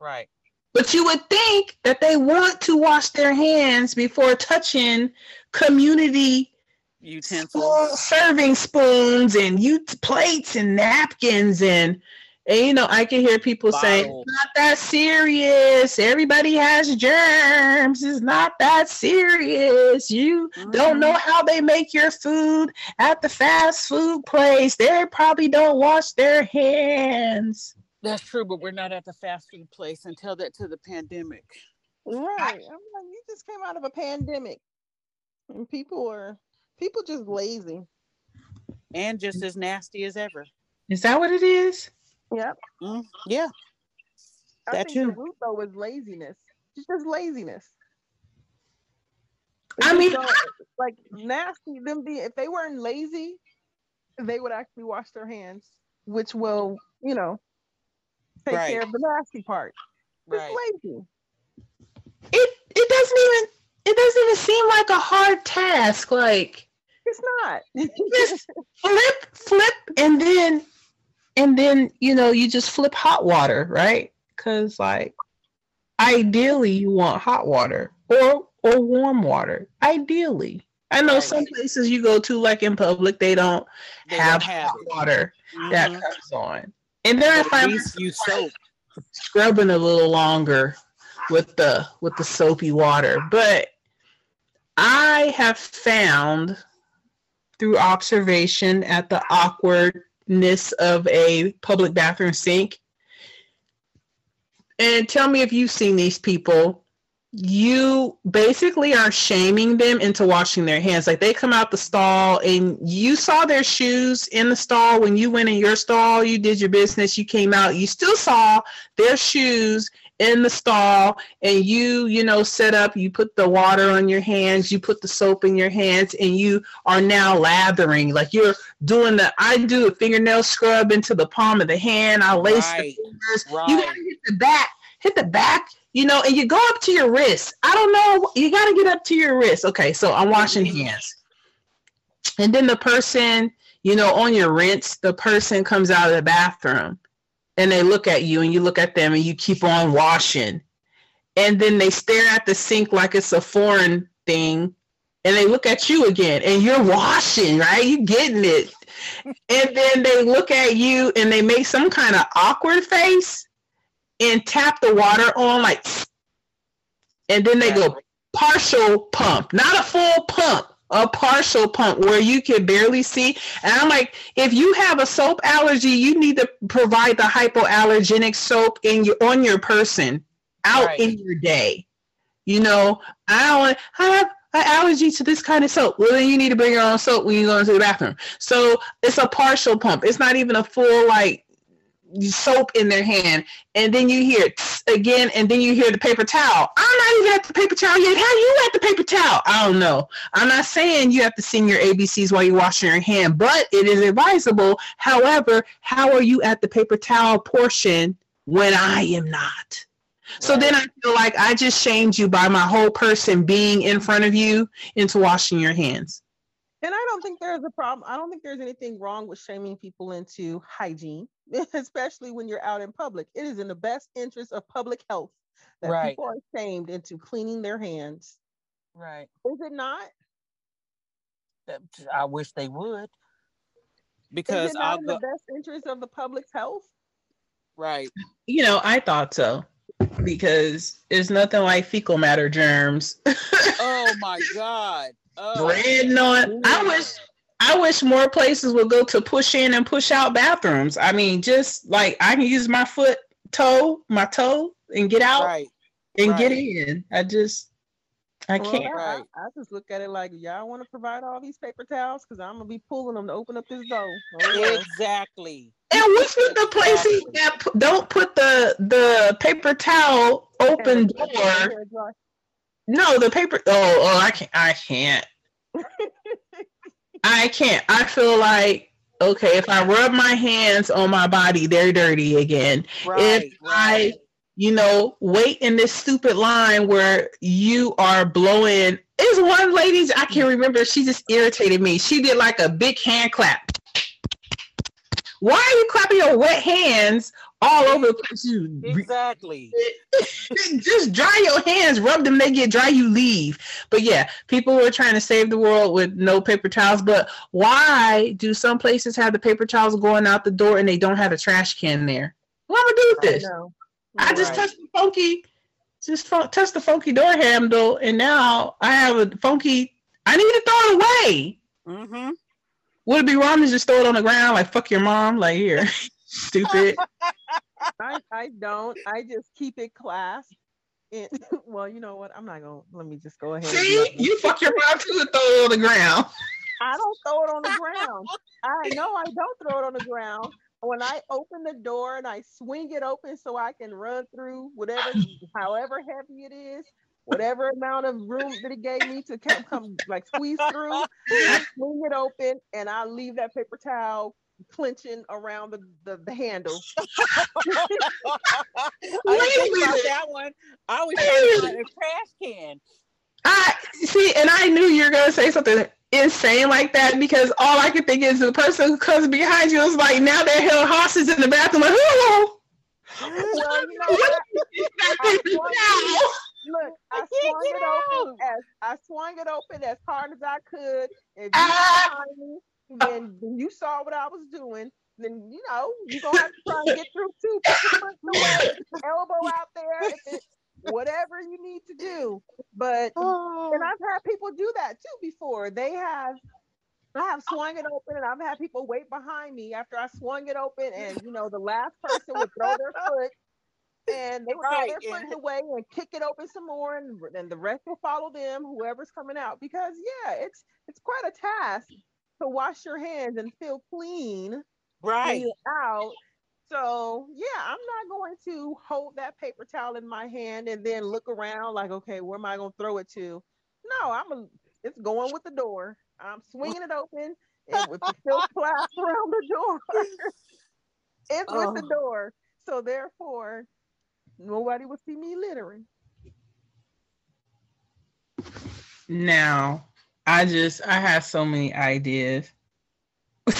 Right. But you would think that they want to wash their hands before touching community Utensils. serving spoons and you plates and napkins and and you know I can hear people saying it's not that serious. Everybody has germs. It's not that serious. You don't know mm-hmm. how they make your food at the fast food place. They probably don't wash their hands. That's true, but we're not at the fast food place and tell that to the pandemic. Right. I'm like, you just came out of a pandemic. And people are people just lazy. And just as nasty as ever. Is that what it is? Yep. Mm, yeah. I That think the too. root though is laziness. It's just laziness. I mean, so, like nasty. Them be if they weren't lazy, they would actually wash their hands, which will, you know, take Right. care of the nasty part. It's Right. lazy. It it doesn't even it doesn't even seem like a hard task. Like It's not. just flip, flip, and then and then you know you just flip hot water, right? Because like ideally you want hot water or or warm water. Ideally, I know Right. some places you go to, like in public, they don't They have don't have hot it. water that Mhm. comes on. And then I But at find you soap. scrubbing a little longer with the with the soapy water but i have found through observation at the awkwardness of a public bathroom sink. And tell me if you've seen these people. You basically are shaming them into washing their hands. Like they come out the stall and you saw their shoes in the stall when you went in your stall. You did your business. You came out. You still saw their shoes in the stall and you you know set up you put the water on your hands you put the soap in your hands and you are now lathering. Like you're doing the i do a fingernail scrub into the palm of the hand. I lace Right. the fingers. You gotta hit the back hit the back you know and you go up to your wrist. I don't know you gotta get up to your wrist. Okay so i'm washing mm-hmm. hands. And then the person you know on your rinse the person comes out of the bathroom and they look at you and you look at them and you keep on washing. And then they stare at the sink like it's a foreign thing and they look at you again and you're washing right? You getting it. And then they look at you and they make some kind of awkward face and tap the water on like and then they go partial pump not a full pump a partial pump where you can barely see. And i'm like if you have a soap allergy you need to provide the hypoallergenic soap in your on your person out Right. in your day. You know i don't i have an allergy to this kind of soap. Well then you need to bring your own soap when you go into the bathroom. So it's a partial pump. It's not even a full like soap in their hand and then you hear again and then you hear the paper towel. I'm not even at the paper towel yet. How you at the paper towel? I don't know. I'm not saying you have to sing your abcs while you're washing your hand but it is advisable. However how are you at the paper towel portion when i am not? So then i feel like i just shamed you by my whole person being in front of you into washing your hands. And I don't think there's a problem. I don't think there's anything wrong with shaming people into hygiene, especially when you're out in public. It is in the best interest of public health that Right. people are shamed into cleaning their hands. Right. Is it not? I wish they would. Is Because it not I'll in go the best interest of the public's health? right. You know, I thought so because there's nothing like fecal matter germs. Oh my God. Oh, Breading on. I wish I wish more places would go to push in and push out bathrooms. I mean, just like I can use my foot toe, my toe, and get out right. and get in. I just I can't. I, Right. I, I just look at it like y'all want to provide all these paper towels because I'm gonna be pulling them to open up this door. Oh. Exactly. And what's with the places that p- don't put the the paper towel open door? No, the paper. Oh, oh, I can't. I can't. I can't. I feel like okay if I rub my hands on my body, they're dirty again. Right. if I, you know, wait in this stupid line where you are blowing. Is one lady's I can't remember. She just irritated me. She did like a big hand clap. Why are you clapping your wet hands all over the place? You Exactly. just dry your hands, rub them, they get dry, you leave. But yeah, people were trying to save the world with no paper towels. But why do some places have the paper towels going out the door and they don't have a trash can there? What am I gonna do with I this? know. I just Right. touched the funky, just fu- touched the funky door handle, and now I have a funky. I need to throw it away. Mm-hmm. Would it be wrong to just throw it on the ground like fuck your mom? Like here, stupid. I, I don't. I just keep it class. And well, you know what? I'm not gonna. Let me just go ahead. See, you fuck your too and throw it on the ground. I don't throw it on the ground. I know I don't throw it on the ground. When I open the door and I swing it open so I can run through whatever, however heavy it is, whatever amount of room that it gave me to come, come like squeeze through, I swing it open and I leave that paper towel clenching around the, the, the handle. I didn't Wait a about that one. I was Wait a trying to a trash can. I see, and I knew you were gonna say something insane like that because all I could think is the person who comes behind you is like now they're held hostage in the bathroom. Like, whoa, Well, you know what? Look, I can't swung it open out. as I swung it open as hard as I could. If you Ah. me, then, then you saw what I was doing. Then you know you're gonna have to try and get through too. Put your foot in the way, elbow out there, whatever you need to do. But Oh. and I've had people do that too before. They have I have swung it open and I've had people wait behind me after I swung it open and you know the last person would throw their foot and they would Right, throw their foot away and kick it open some more and then the rest will follow them, whoever's coming out. Because yeah, it's it's quite a task to wash your hands and feel clean right. out. So yeah, I'm not going to hold that paper towel in my hand and then look around like, okay, where am I going to throw it to? No, I'm a, it's going with the door. I'm swinging it open, and if it's still clasped around the door, it's with the Oh. door. So therefore, nobody will see me littering. Now, I just I have so many ideas. I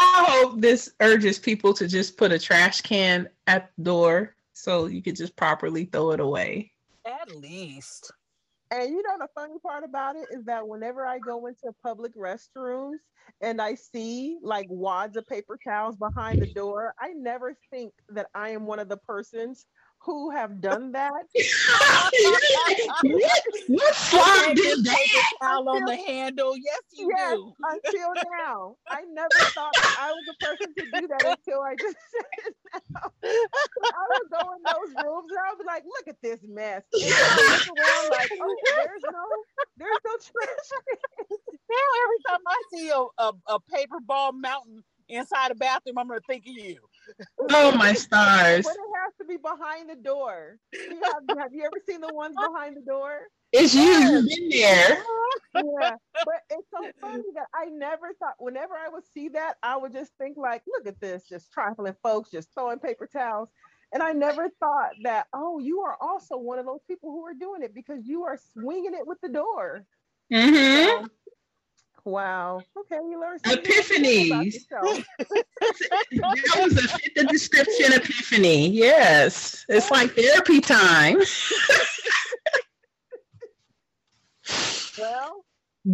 hope this urges people to just put a trash can at the door so you could just properly throw it away. At least. And you know the funny part about it is that whenever I go into public restrooms and I see like wads of paper towels behind the door, I never think that I am one of the persons who have done that. what what slime did that? Paper towel on the handle. Yes, you Yes, do. until now. I never thought I was the person to do that until I just said it now. I would go in those rooms and I would be like, look at this mess. And I look around like, oh, there's no, there's no trash. Now every time I see a, a, a paper ball mountain inside a bathroom, I'm gonna think of you. Oh my stars. But it has to be behind the door. You have, have you ever seen the ones behind the door? It's you. You've been there. Yeah. But it's so funny that I never thought whenever I would see that, I would just think like, look at this, just trifling folks just throwing paper towels. And I never thought that, oh, you are also one of those people who are doing it because you are swinging it with the door. Mm-hmm. So, wow. Okay, you learned something new about Epiphanies. that was a fit the description epiphany. Yes. It's oh. like therapy time. Well,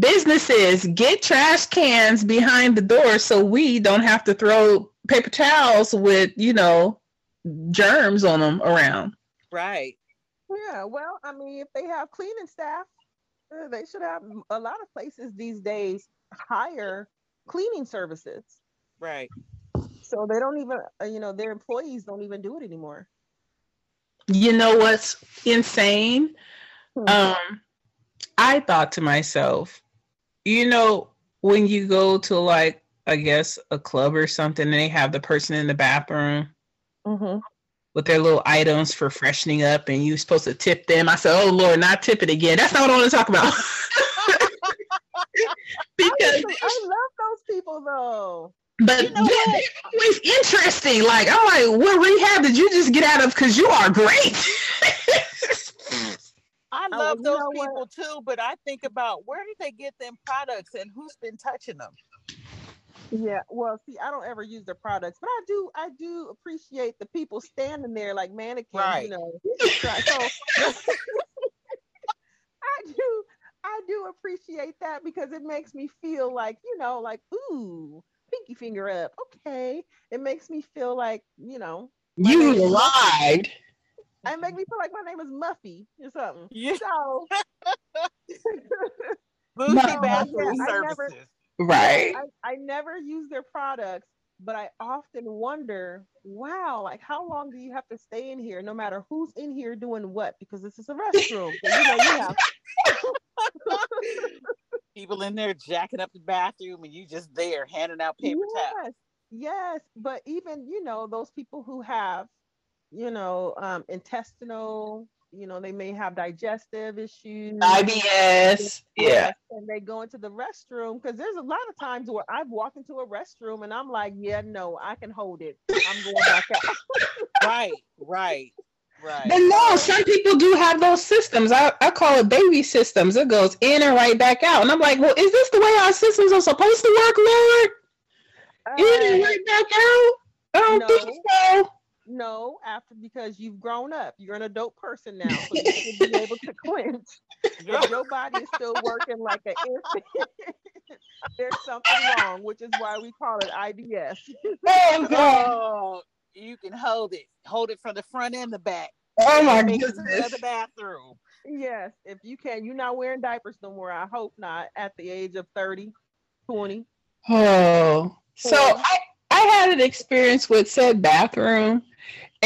Businesses get trash cans behind the door so we don't have to throw paper towels with, you know, germs on them around. Right. yeah. Well, I mean, if they have cleaning staff, they should have a lot of places these days hire cleaning services. Right. So they don't even, uh, you know, their employees don't even do it anymore. You know what's insane? Hmm. Um, I thought to myself, you know, when you go to like, I guess a club or something, and they have the person in the bathroom Mhm. With their little items for freshening up, and you're supposed to tip them. I said, "Oh Lord, not tip it again." That's not what I want to talk about. I, because, used to- I love those people though. but You know yeah, what? they're always interesting. Like I'm like, what rehab did you just get out of? Because you are great. I Oh, love you those know what? people too, but I think about where did they get them products and who's been touching them? Yeah, well, see, I don't ever use their products, but I do, I do appreciate the people standing there like mannequins, Right. you know. Right, So I do, I do appreciate that because it makes me feel like, you know, like ooh, pinky finger up, okay. It makes me feel like, you know, you lied. it make me feel like my name is Muffy or something. Yeah. So Bougie No. bathroom Yeah, I never- Right. I, I never use their products, but I often wonder, wow, like how long do you have to stay in here, no matter who's in here doing what? Because this is a restroom. So, you know, have People in there jacking up the bathroom and you just there handing out paper towels. yes, yes, but even you know those people who have, you know, um, intestinal, you know, they may have digestive issues. IBS. Yeah. And they go into the restroom because there's a lot of times where I've walked into a restroom and I'm like, yeah, no, I can hold it. I'm going back out. Right, right, But no, some people do have those systems. I, I call it baby systems. It goes in and right back out. And I'm like, well, is this the way our systems are supposed to work, Lord? In and Uh, right back out? I don't no. think so. No, after because you've grown up, you're an adult person now, so you should be able to clinch. If your body is still working like an infant, there's something wrong, which is why we call it IBS. Oh, God. Oh, you can hold it. Hold it from the front and the back. Oh, my Make it to the bathroom. yes, if you can, you're not wearing diapers no more. I hope not at the age of 30, 20. Oh, so I I had an experience with said bathroom,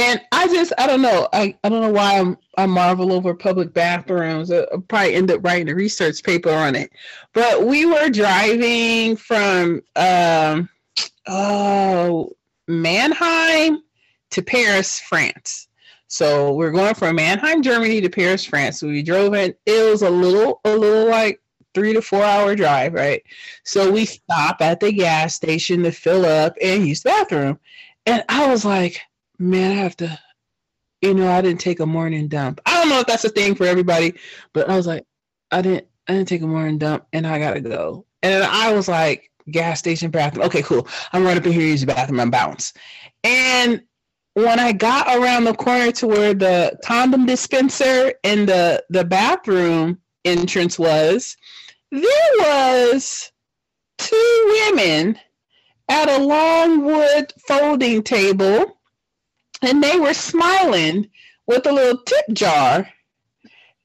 and I just I don't know I, I don't know why I'm, I marvel over public bathrooms. I, will probably end up writing a research paper on it. But we were driving from um oh Mannheim to Paris, France. So we're going from Mannheim, Germany to Paris, France. We drove in. It was a little a little like three to four hour drive, right? So we stop at the gas station to fill up and use the bathroom. And I was like, man, I have to, you know, I didn't take a morning dump. I don't know if that's a thing for everybody, but I was like, I didn't, I didn't take a morning dump and I gotta go. And I was like, gas station bathroom. Okay, cool. I'm right up in here, use the bathroom, and bounce. And when I got around the corner to where the condom dispenser and the the bathroom entrance was, there was two women at a long wood folding table and they were smiling with a little tip jar.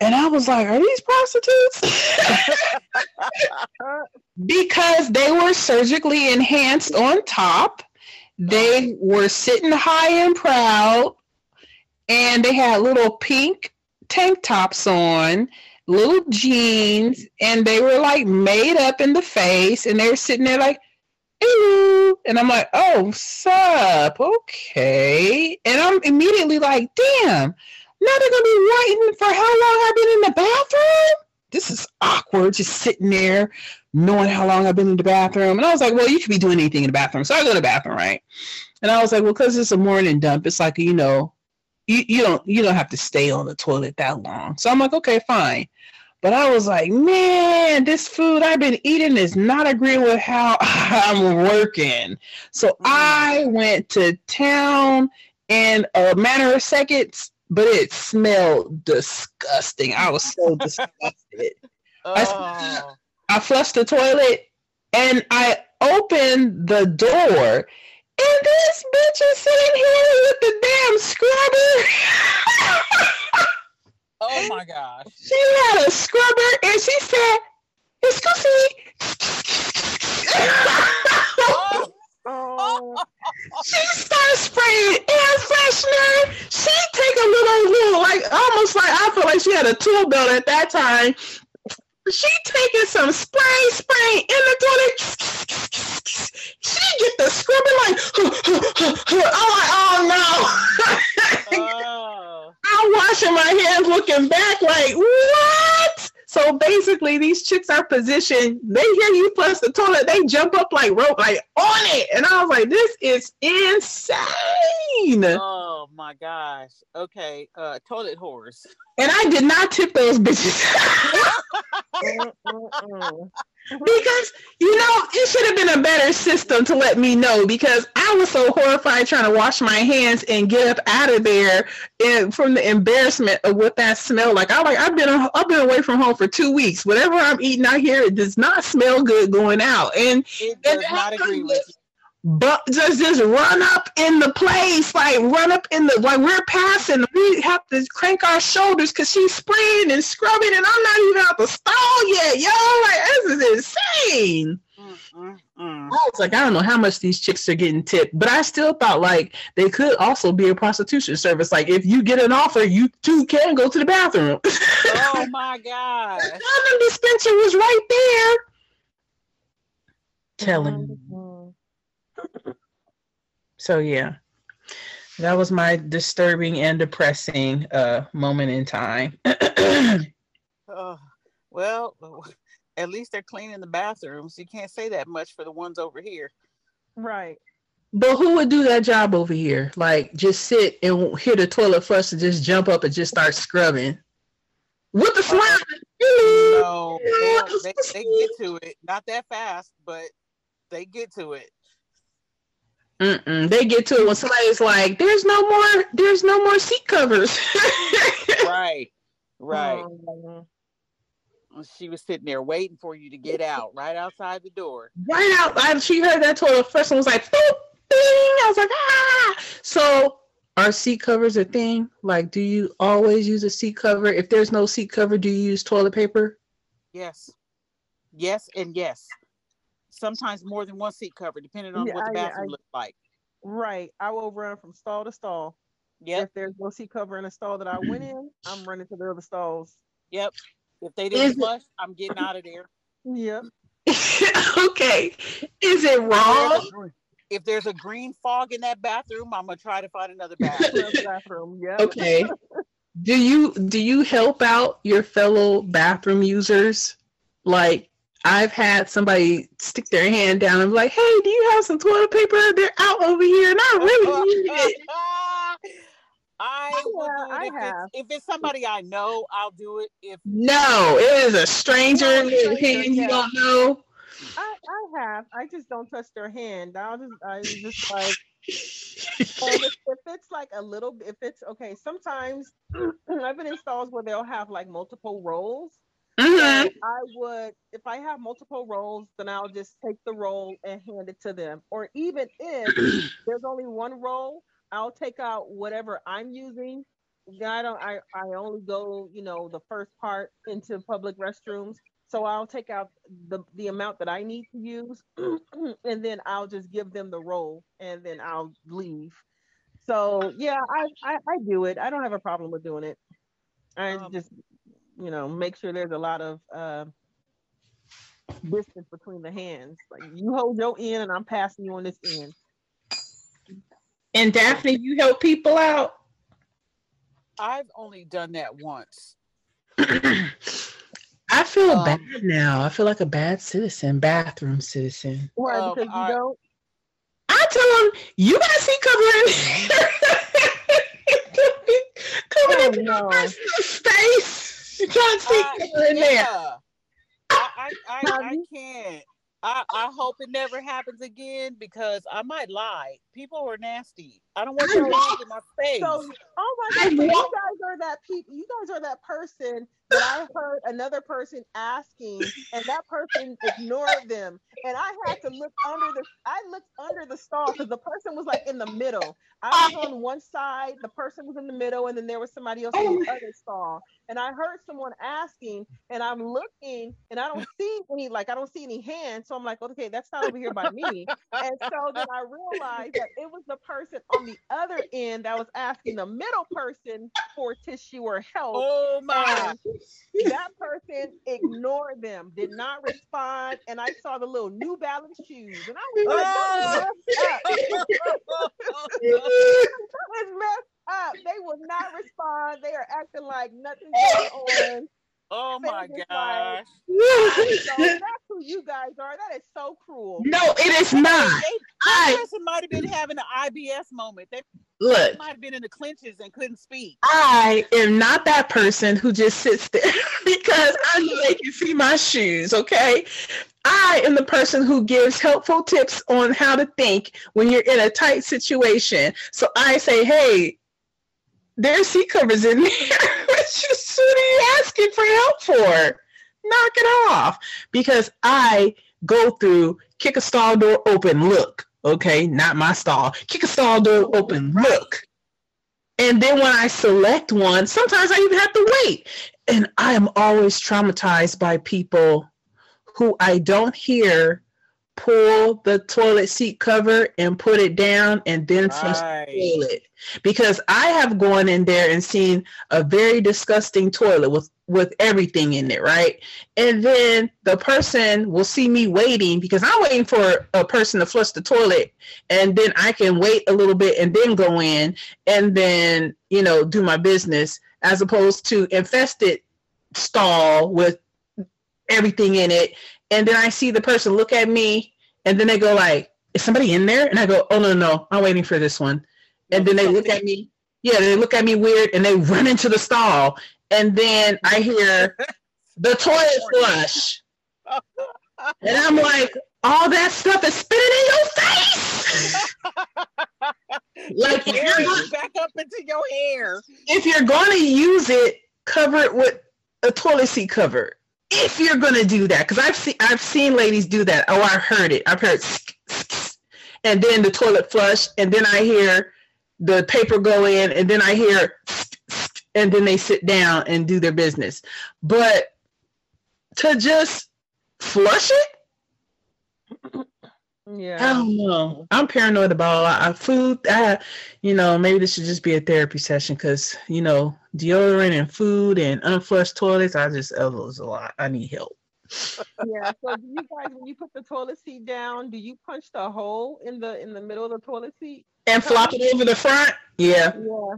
And i was like are these prostitutes? Because they were surgically enhanced on top. They were sitting high and proud. And they had little pink tank tops on little jeans. And they were like made up in the face. And they were sitting there like Hello. and i'm like oh sup? Okay. And i'm immediately like damn now they're gonna be waiting for how long i've been in the bathroom? This is awkward just sitting there knowing how long i've been in the bathroom. And i was like well you could be doing anything in the bathroom. So i go to the bathroom right? And i was like well because it's a morning dump it's like you know you, you don't you don't have to stay on the toilet that long. So i'm like okay fine But I was like, man, this food I've been eating is not agreeing with how I'm working. So mm. I went to town in a uh, matter of seconds, but it smelled disgusting. I was so disgusted. Oh, I flushed the toilet and I opened the door. And this bitch is sitting here with the damn scrubber. oh my gosh. she had a scrubber and she said, Excuse me. Oh, oh. she starts spraying air freshener. She take a little, little, like almost like I feel like she had a tool belt at that time. She taking some spray, spray in the toilet. She get the scrubbing like, oh I'm like, oh no. Oh. I'm washing my hands, looking back like, what? So basically, these chicks are positioned. They hear you flush the toilet, they jump up like rope, like on it. And I was like, this is insane. oh my gosh. Okay. Uh toilet horse. And I did not tip those bitches mm, mm, mm. Because you know it should have been a better system to let me know because I was so horrified trying to wash my hands and get up out of there and from the embarrassment of what that smelled like. I like I've been I've been away from home for two weeks. Whatever I'm eating out here, it does not smell good going out. And It And does not agree with you. But just just run up in the place, like run up in the like we're passing. We have to crank our shoulders because she's spraying and scrubbing, and I'm not even out the stall yet, yo. Like this is insane. I was like, I don't know how much these chicks are getting tipped, but I still thought like they could also be a prostitution service. Like if you get an offer, you too can go to the bathroom. Oh my god! the dispenser was right there. Telling you. Mm. So yeah, that was my disturbing and depressing uh moment in time. Oh, well, at least they're cleaning the bathrooms. You can't say that much for the ones over here. Right. but who would do that job over here? Like just sit and hear the toilet flush and just jump up and just start scrubbing with the smile. No, they, they, they get to it. Not that fast, but they get to it. Mm-mm. They get to it when somebody's like, "There's no more. There's no more seat covers." Right, right. Um, She was sitting there waiting for you to get out, right outside the door. right out. I, she heard that toilet flush and was like, "Boop, bing." I was like, "Ah!" So, are seat covers a thing? Like, do you always use a seat cover? If there's no seat cover, do you use toilet paper? Yes, yes, and yes. Sometimes more than one seat cover, depending on Yeah, what the bathroom I- looks like. right. I will run from stall to stall. Yep, If there's no seat cover in a stall that I went in, I'm running to the other stalls. yep. If they didn't it- flush, I'm getting out of there. Yep. okay. Is it If there's, wrong? a, if there's a green fog in that bathroom, I'm gonna try to find another bathroom. Another bathroom. Yep. Okay. Do you do you help out your fellow bathroom users? Like I've had somebody stick their hand down and be like, "Hey, do you have some toilet paper? They're out over here, and I really need it." I will Yeah, do I it if have. it's, if it's somebody I know. I'll do it. If No, it is a stranger No, in your stranger, hand you don't know. I, I have. I just don't touch their hand. I'll just I just like if, if it's like a little if it's okay, sometimes I've been in stalls where they'll have like multiple rolls. Mhm. So I would, if I have multiple rolls, then I'll just take the roll and hand it to them. Or even if there's only one roll, I'll take out whatever I'm using. I don't. I I only go, you know, the first part into public restrooms. So I'll take out the the amount that I need to use, and then I'll just give them the roll, and then I'll leave. So yeah, I I, I do it. I don't have a problem with doing it. I Um, just you know make sure there's a lot of uh, distance between the hands. Like you hold your end, and I'm passing you on this end. And Daphne, you help people out. I've only done that once. I feel Um, bad now. I feel like a bad citizen, bathroom citizen. Why? Um, because you I- don't. I tell them, you got seat cover in there. Coming Oh, into no. You can't see uh, I- cover in there. I, I, I, I can't. I, I hope it never happens again because I might lie. People are nasty. I don't want I your know. in my face. So, oh my god, so you guys are that people. You guys are that person that I heard another person asking, and that person ignored them, and I had to look under the. I looked under the stall because the person was like in the middle. I was on one side, the person was in the middle, and then there was somebody else in the oh. other stall. And I heard someone asking, and I'm looking, and I don't see any like I don't see any hands. So I'm like, okay, that's not over here by me. And so then I realized that it was the person on the other end that was asking the middle person for tissue or help. oh my. That person ignored them, did not respond. And I saw the little New Balance shoes. And I was like, is oh. messed up. That is messed up. They will not respond. They are acting like nothing's going on. Oh my gosh. like- So that's who you guys are. That is so cruel. no, it is not. They, that I person might have been having an IBS moment. They look. might have been in the clinches and couldn't speak. I am not that person who just sits there because I know they can see my shoes, okay? I am the person who gives helpful tips on how to think when you're in a tight situation. So I say, hey, there's seat covers in there. what you- what are you asking for help for? Knock it off. Because I go through kick a stall door open, look. Okay, not my stall. Kick a stall door open, look. And then when I select one, sometimes I even have to wait. And I am always traumatized by people who I don't hear pull the toilet seat cover and put it down and then flush the toilet. Because I have gone in there and seen a very disgusting toilet with with everything in it, right? And then the person will see me waiting because I'm waiting for a person to flush the toilet and then I can wait a little bit and then go in and then, you know, do my business as opposed to infested stall with everything in it. And then I see the person look at me and then they go like, is somebody in there? And I go, oh, no, no, I'm waiting for this one. And then they look at me. Yeah, they look at me weird and they run into the stall. And then I hear the toilet flush. And I'm like, all that stuff is spitting in your face. like if you're, is back up into your hair. if you're going to use it, cover it with a toilet seat cover. If you're going to do that, because I've seen I've seen ladies do that. Oh, I heard it. I've heard, and then the toilet flush, and then I hear the paper go in, and then I hear, and then they sit down and do their business. But to just flush it, yeah, I don't know. I'm paranoid about a lot of food. I, you know, maybe this should just be a therapy session because, you know, deodorant and food and unflushed toilets. I just, oh, was a lot. I need help. Yeah. So do you guys when you put the toilet seat down, do you punch the hole in the in the middle of the toilet seat? And flop it over the front. Yeah. Yeah.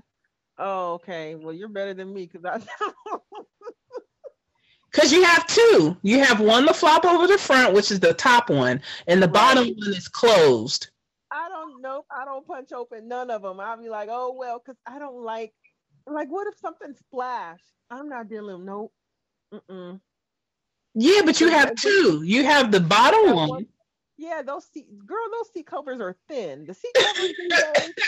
Oh, okay. Well, you're better than me because I Because you have two. You have one the flop over the front, which is the top one, and the bottom one is closed. I don't know. I don't punch open none of them. I'll be like, oh well, because I don't like. Like, what if something splashed? I'm not dealing. Nope. Mm-mm. Yeah, but you have two. You have the bottom one. one- Yeah, those seat, girl, those seat covers are thin. The seat covers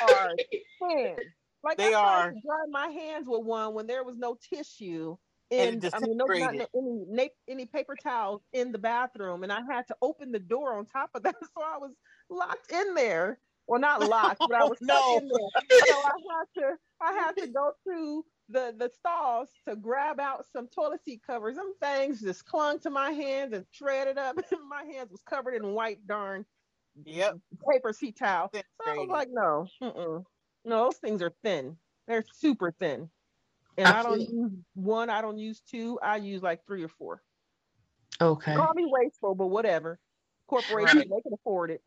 are thin. Like They I tried are. to dry my hands with one when there was no tissue. It I mean, no, not any any paper towels in the bathroom, and I had to open the door on top of that, so I was locked in there. Well, not locked, but I oh, was stuck No. in there. So I had to I had to go to the the stalls to grab out some toilet seat covers. Them things just clung to my hands and shredded up. my hands was covered in white darn Yep. paper seat towel. So I was like, no, mm-mm. No, those things are thin. They're super thin. And I don't use one. I don't use two. I use like three or four. Okay. Call me wasteful, but whatever. Corporations, Right. they can afford it.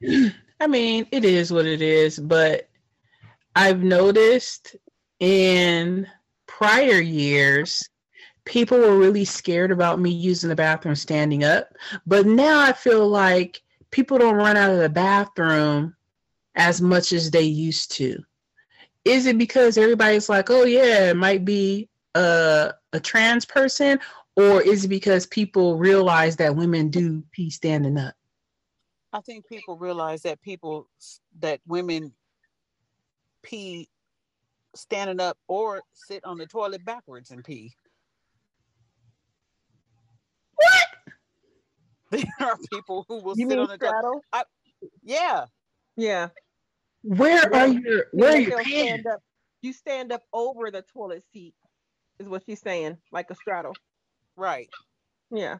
I mean, it is what it is, but I've noticed in prior years, people were really scared about me using the bathroom standing up. But now I feel like people don't run out of the bathroom as much as they used to. Is it because everybody's like, oh, yeah, it might be a, a trans person, or is it because people realize that women do pee standing up? I think people realize that people that women pee standing up or sit on the toilet backwards and pee. What? There are people who will You sit mean on the toilet. straddle? Yeah, Yeah. Where are your where are your pants? stand up. You stand up over the toilet seat, is what she's saying, like a straddle. right, Yeah.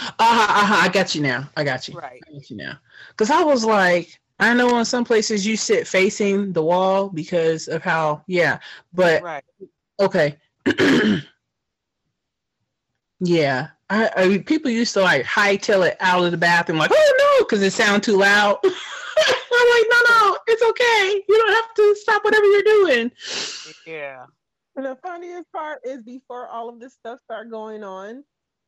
Uh-huh, uh-huh, I got you now. I got you. right. I got you now. Because I was like, I know in some places you sit facing the wall because of how, yeah. But Right. okay. yeah. I, I mean, people used to like hightail it out of the bathroom, like, oh no, because it sounded too loud. I'm like, no, no, it's okay. You don't have to stop whatever you're doing. Yeah. And the funniest part is before all of this stuff started going on,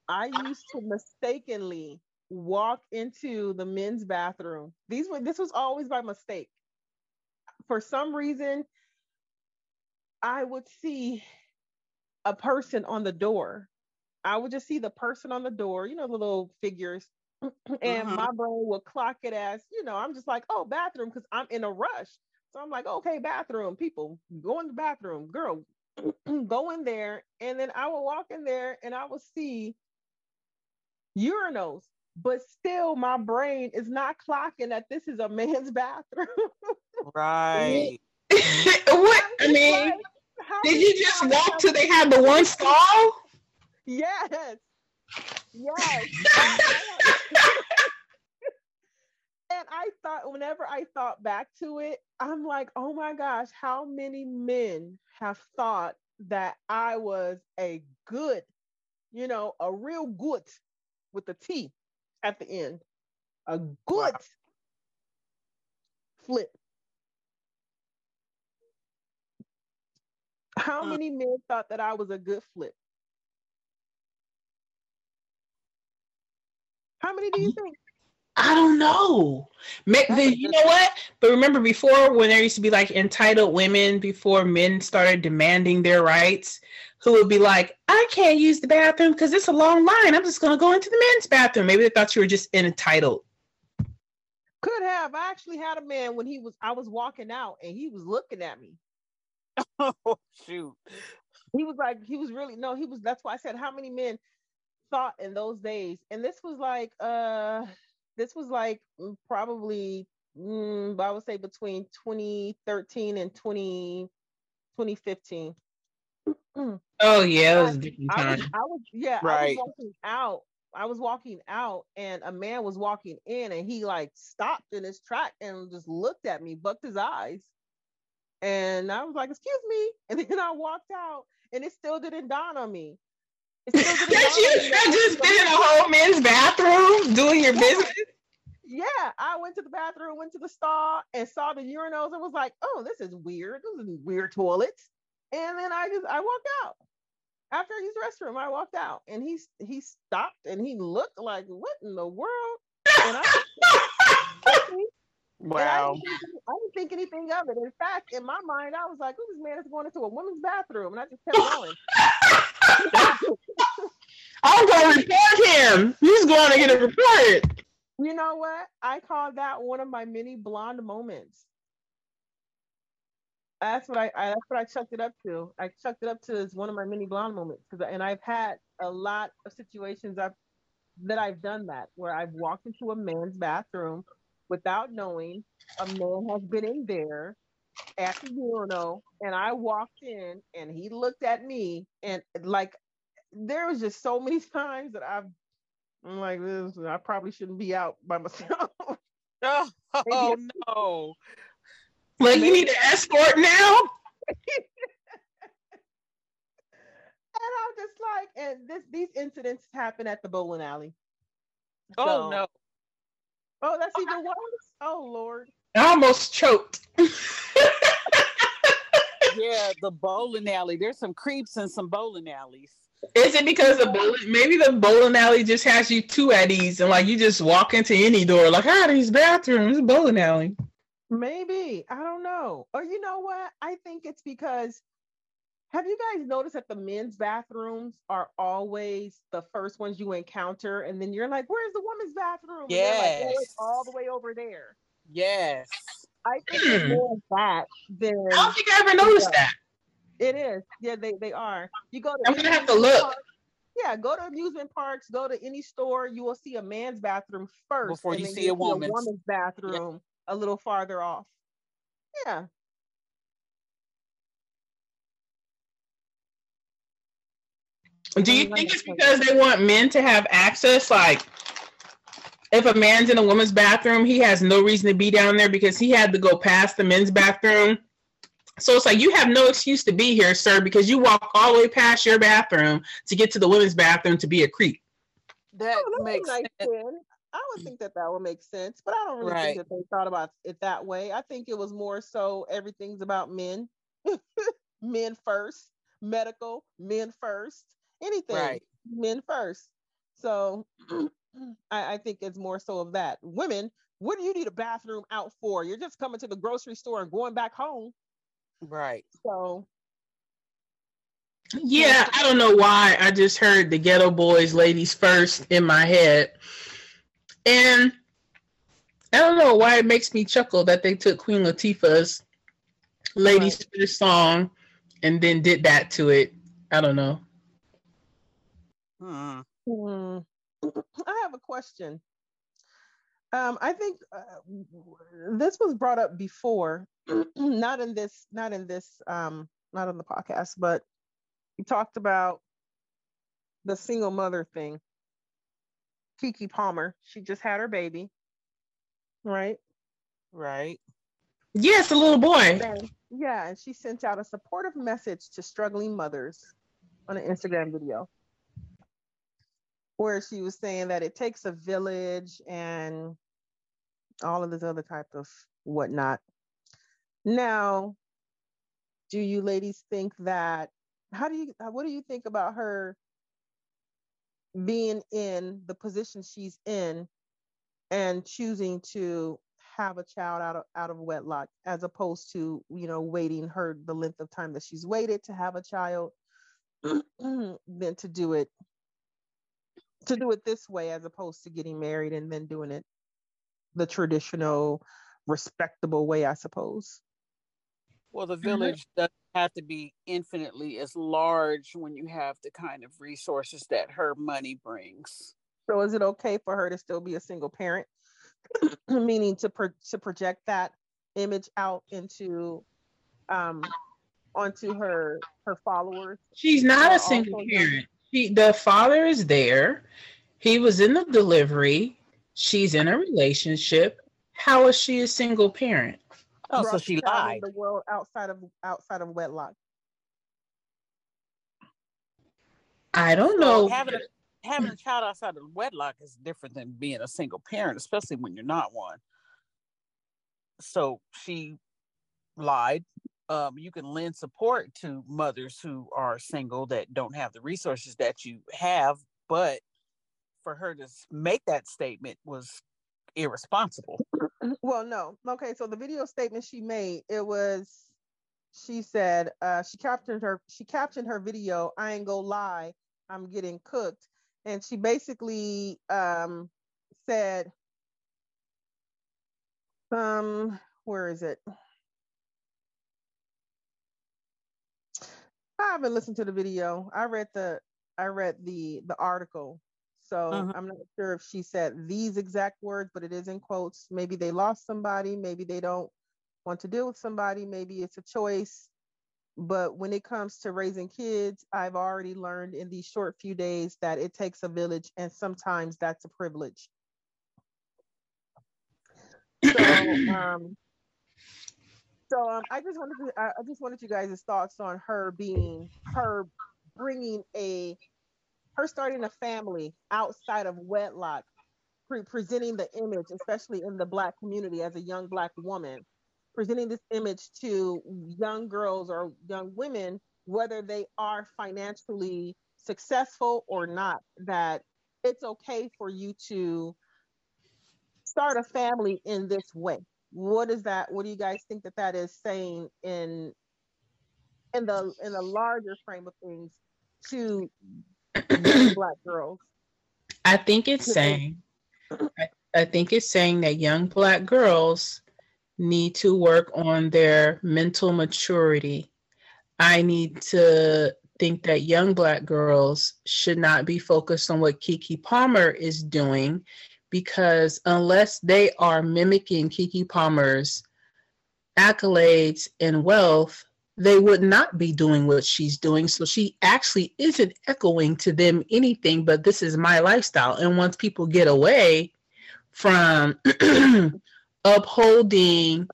I used to mistakenly walk into the men's bathroom. These were this was always by mistake. For some reason, I would see a person on the door. I would just see the person on the door, you know, the little figures. and Mhm. my brain would clock it as, you know, I'm just like, oh, bathroom, because I'm in a rush. So I'm like, okay, bathroom, people, go in the bathroom, girl, go in there. And then I will walk in there and I will see urinals, but still my brain is not clocking that this is a man's bathroom. Right. what? I mean, like, did you just walk till they had the one stall? Yes. Yes. Oh, and I thought, whenever I thought back to it, I'm like, oh my gosh, how many men have thought that I was a good, you know, a real good with the T at the end, a good flip. How many men thought that I was a good flip? How many do you think? I don't know. Ma- the- you know what? But remember before when there used to be like entitled women before men started demanding their rights, who would be like, I can't use the bathroom because it's a long line. I'm just gonna go into the men's bathroom. Maybe they thought you were just entitled. Could have. I actually had a man when he was I was walking out and he was looking at me. Oh shoot. He was like, he was really no, he was that's why I said how many men thought in those days. And this was like uh this was like mm, probably mm, I would say between 2013 and 20 2015. Oh yeah, it was a different I was. I was, yeah, I Right. was walking out. I was walking out, and a man was walking in, and he like stopped in his track and just looked at me, bucked his eyes, and I was like, "Excuse me," and then I walked out, and it still didn't dawn on me. It still didn't That you me had that just been in a whole men's bathroom doing your business. Yeah, I went to the bathroom, went to the stall, and saw the urinals, and was like, "Oh, this is weird. This is weird toilets." And then I just I walked out. After I used the restroom, I walked out, and he he stopped and he looked like, "What in the world?" And I, Wow. I, didn't think, I didn't think anything of it. In fact, in my mind, I was like, "Oh, this man is going into a woman's bathroom," and I just kept going. I'm gonna report him. He's going to get a report. You know what? I call that one of my many blonde moments. That's what I, I that's what I chucked it up to. I chucked it up to as one of my many blonde moments because and I've had a lot of situations I've that I've done that where I've walked into a man's bathroom without knowing a man has been in there at the urinal and I walked in and he looked at me and like there was just so many times that I've I'm like this I probably shouldn't be out by myself. Oh, oh no. Like you need an escort now. And I'm just like, and this these incidents happen at the bowling alley. Oh no. Oh, that's oh, even worse. Oh Lord. I almost choked. Yeah, the bowling alley. There's some creeps in some bowling alleys. Is it because the bowling, maybe the bowling alley just has you two at ease and like you just walk into any door like ah these bathrooms bowling alley. Maybe. I don't know. Or you know what? I think it's because have you guys noticed that the men's bathrooms are always the first ones you encounter, and then you're like, "Where's the women's bathroom?" And they're like, "Oh, all the way over there." Yes. I think hmm. more of that than. I don't think I ever noticed that. it is. Yeah, they, they are. You go to I'm gonna have to look. park- Yeah, go to amusement parks, go to any store, you will see a man's bathroom first Before and you then see a woman's. woman's bathroom a little farther off. Yeah. Do you Mm, think it's because they want men to have access? Like, if a man's in a woman's bathroom, he has no reason to be down there because he had to go past the men's bathroom. So it's like you have no excuse to be here, sir, because you walk all the way past your bathroom to get to the women's bathroom to be a creep. That Oh, that makes would sense. sense. I would think that that would make sense, but I don't really Right. think that they thought about it that way. I think it was more so everything's about men, men first, medical, men first, anything, Right. men first. So I, I think it's more so of that. Women, what do you need a bathroom out for? You're just coming to the grocery store and going back home. Right. So Yeah, I don't know why. I just heard the Geto Boys, ladies first in my head. And I don't know why it makes me chuckle that they took Queen Latifah's ladies first song and then did that to it. I don't know. Hmm. I have a question. Um, I think uh, w- w- this was brought up before, not in this, not in this, um, not on the podcast, but we talked about the single mother thing. Keke Palmer, she just had her baby, right? Right. Yes, a little boy. And- yeah, and she sent out a supportive message to struggling mothers on an Instagram video where she was saying that it takes a village and all of this other type of whatnot. Now, do you ladies think that how do you what do you think about her being in the position she's in and choosing to have a child out of out of wedlock as opposed to you know waiting her the length of time that she's waited to have a child than to do it to do it this way as opposed to getting married and then doing it the traditional respectable way i suppose Well, the Mm-hmm. village doesn't have to be infinitely as large when you have the kind of resources that her money brings. so is it okay for her to still be a single parent meaning to pro- to project that image out into um onto her her followers She's not a single also- parent. She, the father is there. He was in the delivery. She's in a relationship. How is she a single parent? Oh, so she the child in lied. the world outside of outside of wedlock I don't So know. having a having a child outside of wedlock is different than being a single parent, especially when you're not one. So she lied. Um, you can lend support to mothers who are single that don't have the resources that you have, but for her to make that statement was irresponsible. well no. Okay so the video statement she made it was she said uh she captioned her she captioned her video i ain't gonna lie i'm getting cooked and she basically um said um where is it i haven't listened to the video. I read the i read the the article. So Mhm. i'm not sure if she said these exact words but it is in quotes. Maybe they lost somebody. Maybe they don't want to deal with somebody. Maybe it's a choice. But when it comes to raising kids i've already learned in these short few days that it takes a village and sometimes that's a privilege. So um so um, I just wanted to, I just wanted you guys' thoughts on her being her bringing a her starting a family outside of wedlock, pre- presenting the image, especially in the black community as a young black woman, presenting this image to young girls or young women, whether they are financially successful or not, that it's okay for you to start a family in this way what is that what do you guys think that that is saying in in the in the larger frame of things to black girls? I think it's saying, I, I think it's saying that young black girls need to work on their mental maturity. I need to think that young black girls should not be focused on what Keke Palmer is doing because unless they are mimicking Keke Palmer's accolades and wealth, they would not be doing what she's doing. So she actually isn't echoing to them anything but this is my lifestyle. And once people get away from upholding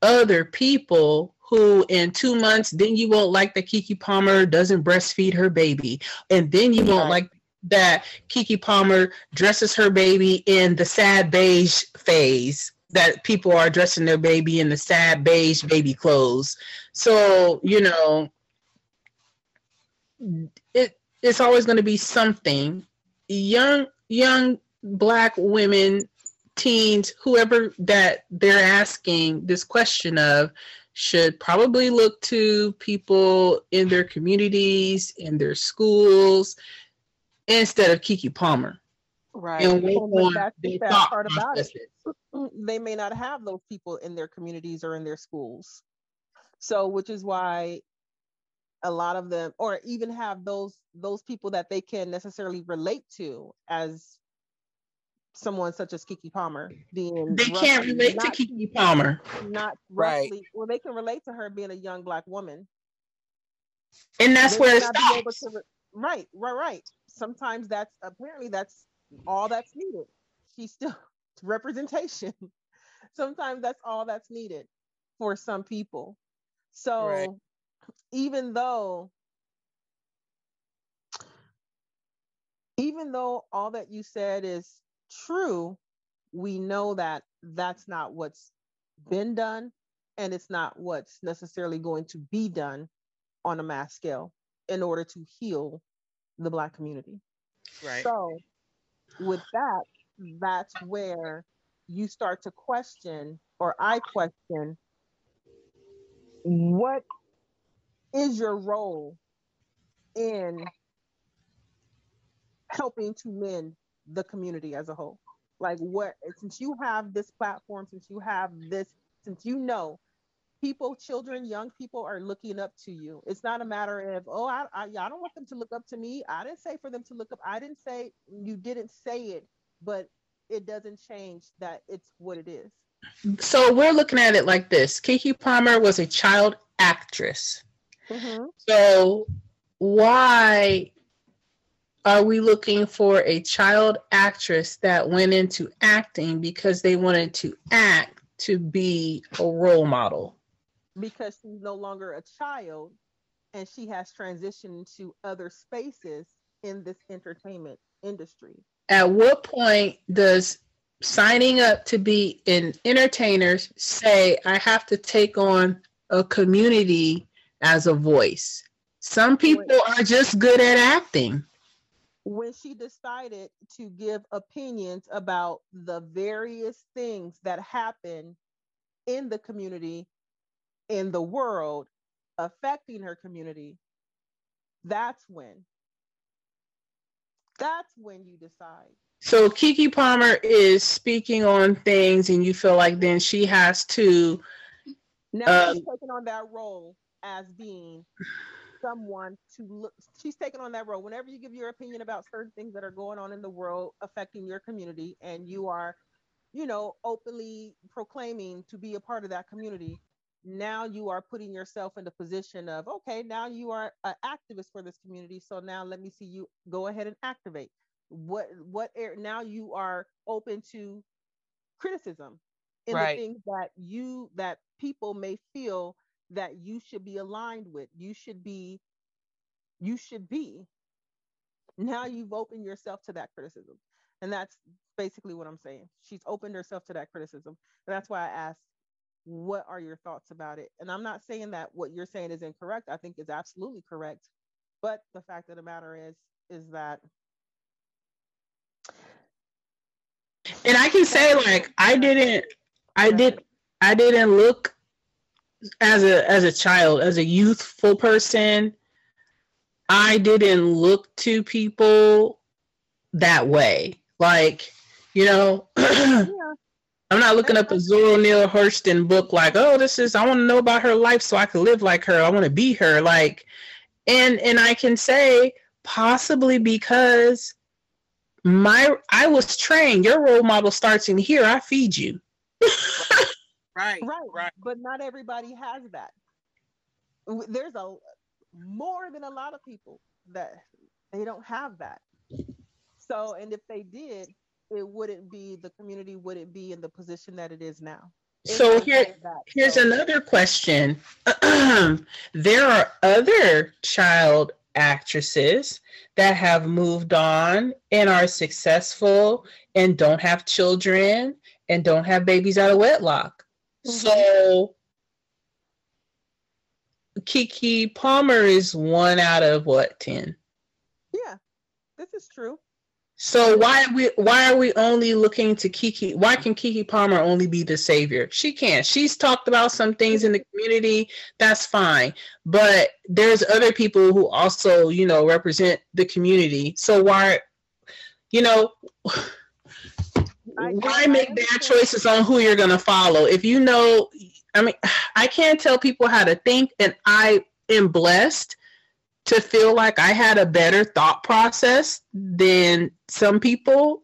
other people who in two months then you won't like that Keke Palmer doesn't breastfeed her baby. And then you won't like that Keke Palmer dresses her baby in the sad beige phase that people are dressing their baby in the sad beige baby clothes. So, you know, it it's always going to be something. Young young black women, teens, whoever that they're asking this question of should probably look to people in their communities, in their schools, instead of Keke Palmer. Right. And that's the bad part about it. They may not have those people in their communities or in their schools. So, which is why a lot of them, or even have those those people that they can necessarily relate to as someone such as Keke Palmer being they can't relate not, to Keke Palmer. Not right. Well, they can relate to her being a young black woman. And that's they where it stops. To, right, right, right. Sometimes that's apparently that's all that's needed. She's still representation. Sometimes that's all that's needed for some people. So right. even though even though all that you said is true, we know that that's not what's been done and it's not what's necessarily going to be done on a mass scale in order to heal the black community. Right. So with that, that's where you start to question, or I question, what is your role in helping to mend the community as a whole? Like, what, since you have this platform, since you have this, since you know people, children, young people are looking up to you. It's not a matter of, oh, I, I, I don't want them to look up to me. I didn't say for them to look up. I didn't say you didn't say it, but it doesn't change that it's what it is. So we're looking at it like this: Keke Palmer was a child actress. Mm-hmm. So why are we looking for a child actress that went into acting because they wanted to act to be a role model? Because she's no longer a child and she has transitioned to other spaces in this entertainment industry. At what point does signing up to be an entertainer say I have to take on a community as a voice? Some people are just good at acting. When she decided to give opinions about the various things that happen in the community in the world affecting her community, that's when. That's when you decide. So Keke Palmer is speaking on things, and you feel like then she has to. Now um, she's taking on that role as being someone to look. She's taking on that role. Whenever you give your opinion about certain things that are going on in the world affecting your community, and you are, you know, openly proclaiming to be a part of that community, now you are putting yourself in the position of okay now you are an activist for this community so now let me see you go ahead and activate. What what now you are open to criticism in right. the things that you that people may feel that you should be aligned with you should be you should be. Now you've opened yourself to that criticism. And that's basically what i'm saying. She's opened herself to that criticism. And that's why i asked what are your thoughts about it? And I'm not saying that what you're saying is incorrect. I think it's absolutely correct. But the fact of the matter is, is that. And I can say, like, I didn't, I did, I didn't look as a as a child, as a youthful person, I didn't look to people that way. Like, you know, Yeah. I'm not looking up a Zora Neale Hurston book like, oh, this is I want to know about her life so I can live like her. I want to be her. Like, and and I can say possibly because my I was trained. Your role model starts in here. I feed you. Right. right, Right. But not everybody has that. There's a more than a lot of people that they don't have that. So, and if they did, it wouldn't be the community wouldn't be in the position that it is now. So here, that. Here's So- another question. there are other child actresses that have moved on and are successful and don't have children and don't have babies out of wedlock. Mm-hmm. So Keke Palmer is one out of what, 10? Yeah, this is true. So why are we why are we only looking to Keke? Why can Keke Palmer only be the savior? She can't. She's talked about some things in the community. That's fine. But there's other people who also, you know, represent the community. So why, you know, why make bad choices on who you're gonna follow? If you know, I mean, I can't tell people how to think, and I am blessed to feel like I had a better thought process than some people,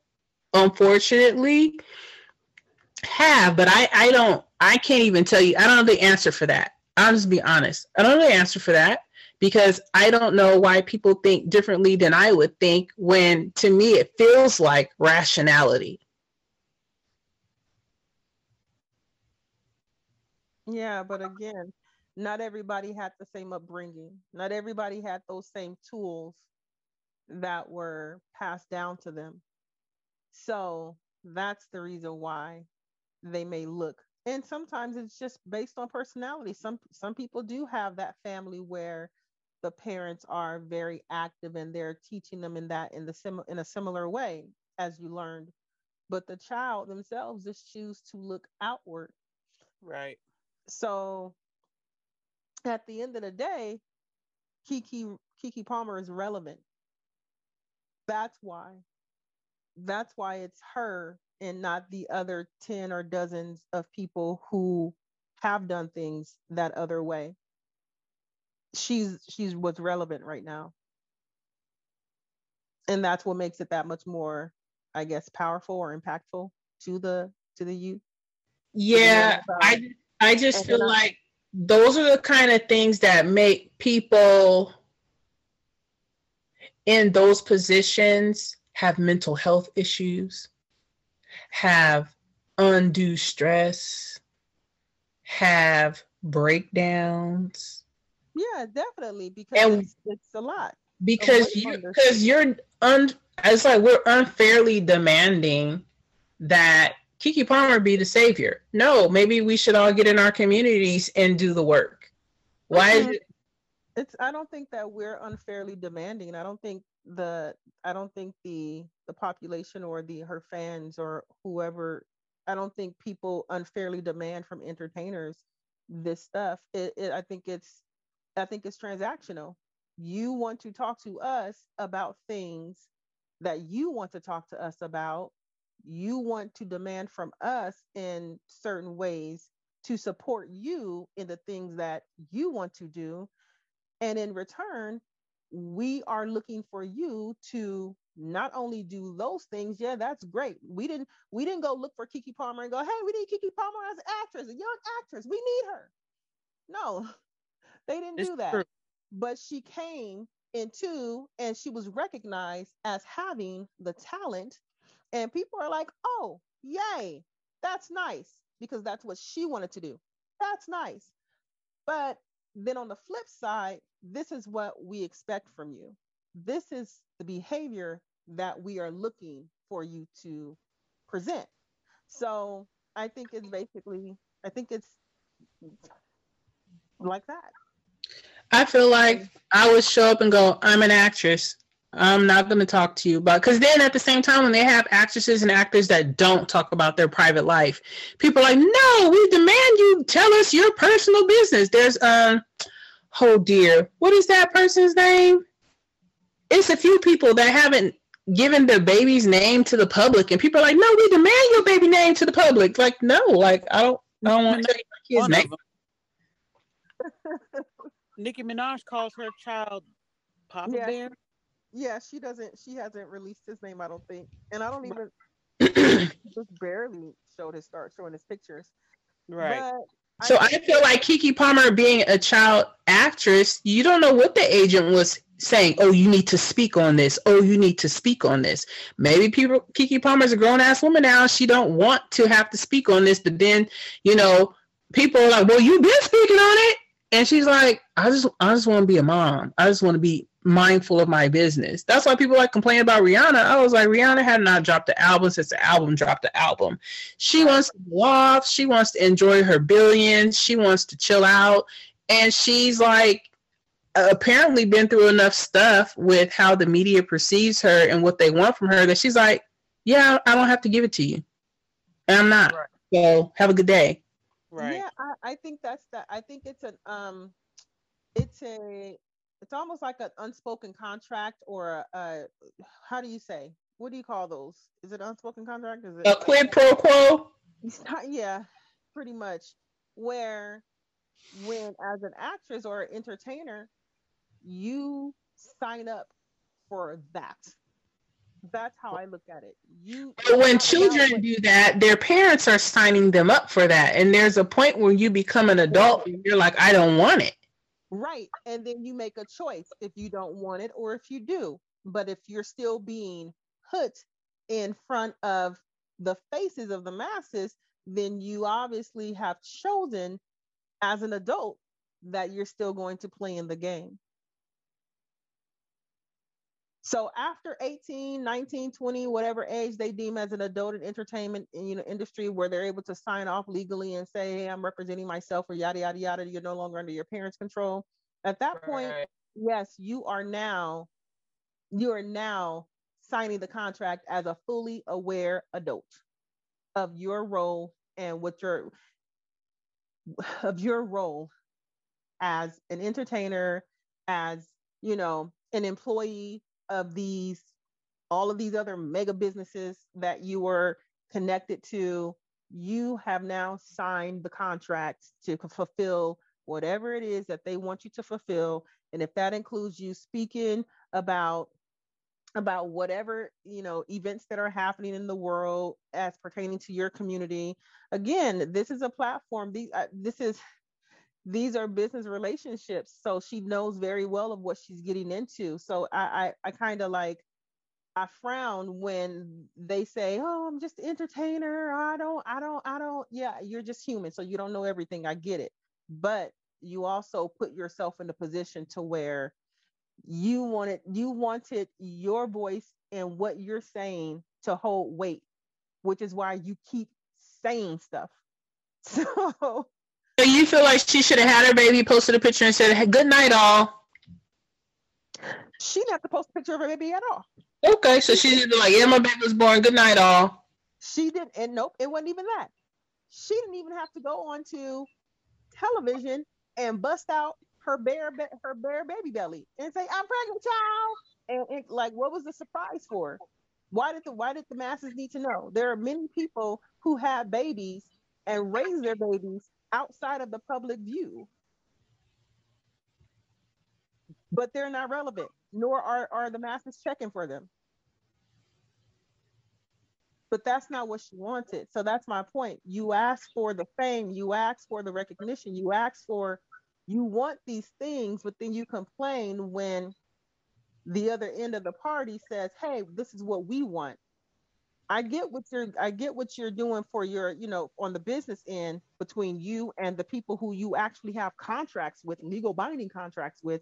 unfortunately, have. But I, I don't, I can't even tell you. I don't know the answer for that. I'll just be honest. I don't know the answer for that because I don't know why people think differently than I would think. When to me it feels like rationality. Yeah, but again, not everybody had the same upbringing. Not everybody had those same tools that were passed down to them. So that's the reason why they may look. And sometimes it's just based on personality. Some some people do have that family where the parents are very active and they're teaching them in that in the sim in a similar way as you learned. But the child themselves just choose to look outward Right. so at the end of the day, Keke Keke Palmer is relevant. That's why. That's why it's her and not the other 10 or dozens of people who have done things that other way. She's she's what's relevant right now. And that's what makes it that much more, I guess, powerful or impactful to the to the youth. Yeah, I I just and feel like those are the kind of things that make people in those positions have mental health issues, have undue stress, have breakdowns Yeah, definitely. Because And- it's, it's a lot. because you because you're un it's like we're unfairly demanding that Keke Palmer be the savior. No, maybe we should all get in our communities and do the work. Why is Mhm. it it's i don't think that we're unfairly demanding i don't think the i don't think the the population or the her fans or whoever i don't think people unfairly demand from entertainers this stuff it, it i think it's i think it's transactional you want to talk to us about things that you want to talk to us about you want to demand from us in certain ways to support you in the things that you want to do and in return, we are looking for you to not only do those things, yeah, that's great. We didn't we didn't go look for Keke Palmer and go, hey, we need Keke Palmer as an actress, a young actress. We need her. No, they didn't It's do that. true. But she came into and she was recognized as having the talent. And people are like, oh, yay, that's nice because that's what she wanted to do. That's nice. But then on the flip side, this is what we expect from you. This is the behavior that we are looking for you to present. So I think it's basically, I think it's like that. I feel like I would show up and go, I'm an actress. I'm not going to talk to you about because then at the same time when they have actresses and actors that don't talk about their private life, people are like, no, we demand you tell us your personal business. There's um, oh dear, what is that person's name? It's a few people that haven't given their baby's name to the public, and people are like, no, we demand your baby name to the public. Like, no, like I don't, I don't want to tell you my kid's name. Nicki Minaj calls her child Papa Yeah. Bear. Yeah, she doesn't. She hasn't released his name. I don't think, and I don't even just barely showed his start showing his pictures. Right. But So I feel like Keke Palmer being a child actress, you don't know what the agent was saying. Oh, you need to speak on this. Oh, you need to speak on this. Maybe people Keke Palmer's a grown ass woman now. She don't want to have to speak on this, but then you know people are like, well, you've been speaking on it, and she's like, I just I just want to be a mom. I just want to be mindful of my business. That's why people like complain about Rihanna. I was like, Rihanna had not dropped the album since the album dropped the album. She wants to go off. She wants to enjoy her billions. She wants to chill out. And she's like, apparently been through enough stuff with how the media perceives her and what they want from her that she's like, yeah, I don't have to give it to you. And I'm not. Right. So have a good day. Right. Yeah, I, I think that's that. I think it's an um, it's a, it's almost like an unspoken contract or a, a how do you say? What do you call those? Is it unspoken contract? Is it A quid pro quo. yeah, pretty much. Where when as an actress or an entertainer, you sign up for that. That's how I look at it. You But when it's not about children do that, their parents are signing them up for that. And there's a point where you become an adult and you're like, I don't want it. Right. And then you make a choice if you don't want it or if you do. But if you're still being put in front of the faces of the masses, then you obviously have chosen as an adult that you're still going to play in the game. So after 18, 19, 20, whatever age they deem as an adult in entertainment you know industry where they're able to sign off legally and say, hey, I'm representing myself or yada yada yada, you're no longer under your parents' control. At that point, yes, you are now you are now signing the contract as a fully aware adult of your role and what your of your role as an entertainer, as you know, an employee of these all of these other mega businesses that you were connected to. You have now signed the contract to fulfill whatever it is that they want you to fulfill. And if that includes you speaking about about whatever you know events that are happening in the world as pertaining to your community again this is a platform these uh, this is these are business relationships so she knows very well of what she's getting into. So i i, I kind of like i frown when they say oh i'm just an entertainer. I don't i don't i don't yeah you're just human so you don't know everything. I get it. But you also put yourself in a position to where you wanted you wanted your voice and what you're saying to hold weight which is why you keep saying stuff. So So you feel like she should have had her baby, posted a picture and said, hey, good night all. she didn't have to post a picture of her baby at all Okay, so she's just like, yeah, my baby was born. Good night all. she didn't and nope it wasn't even that she didn't even have to go onto television and bust out her bare her bare baby belly and say i'm pregnant child and, and like what was the surprise for why did the why did the masses need to know there are many people who have babies and raise their babies outside of the public view but they're not relevant nor are, are the masses checking for them but that's not what she wanted. So that's my point. You ask for the fame, you ask for the recognition, you ask for, you want these things, but then you complain when the other end of the party says, "Hey, this is what we want." I get what you're, I get what you're doing for your, you know, on the business end between you and the people who you actually have contracts with, legal binding contracts with.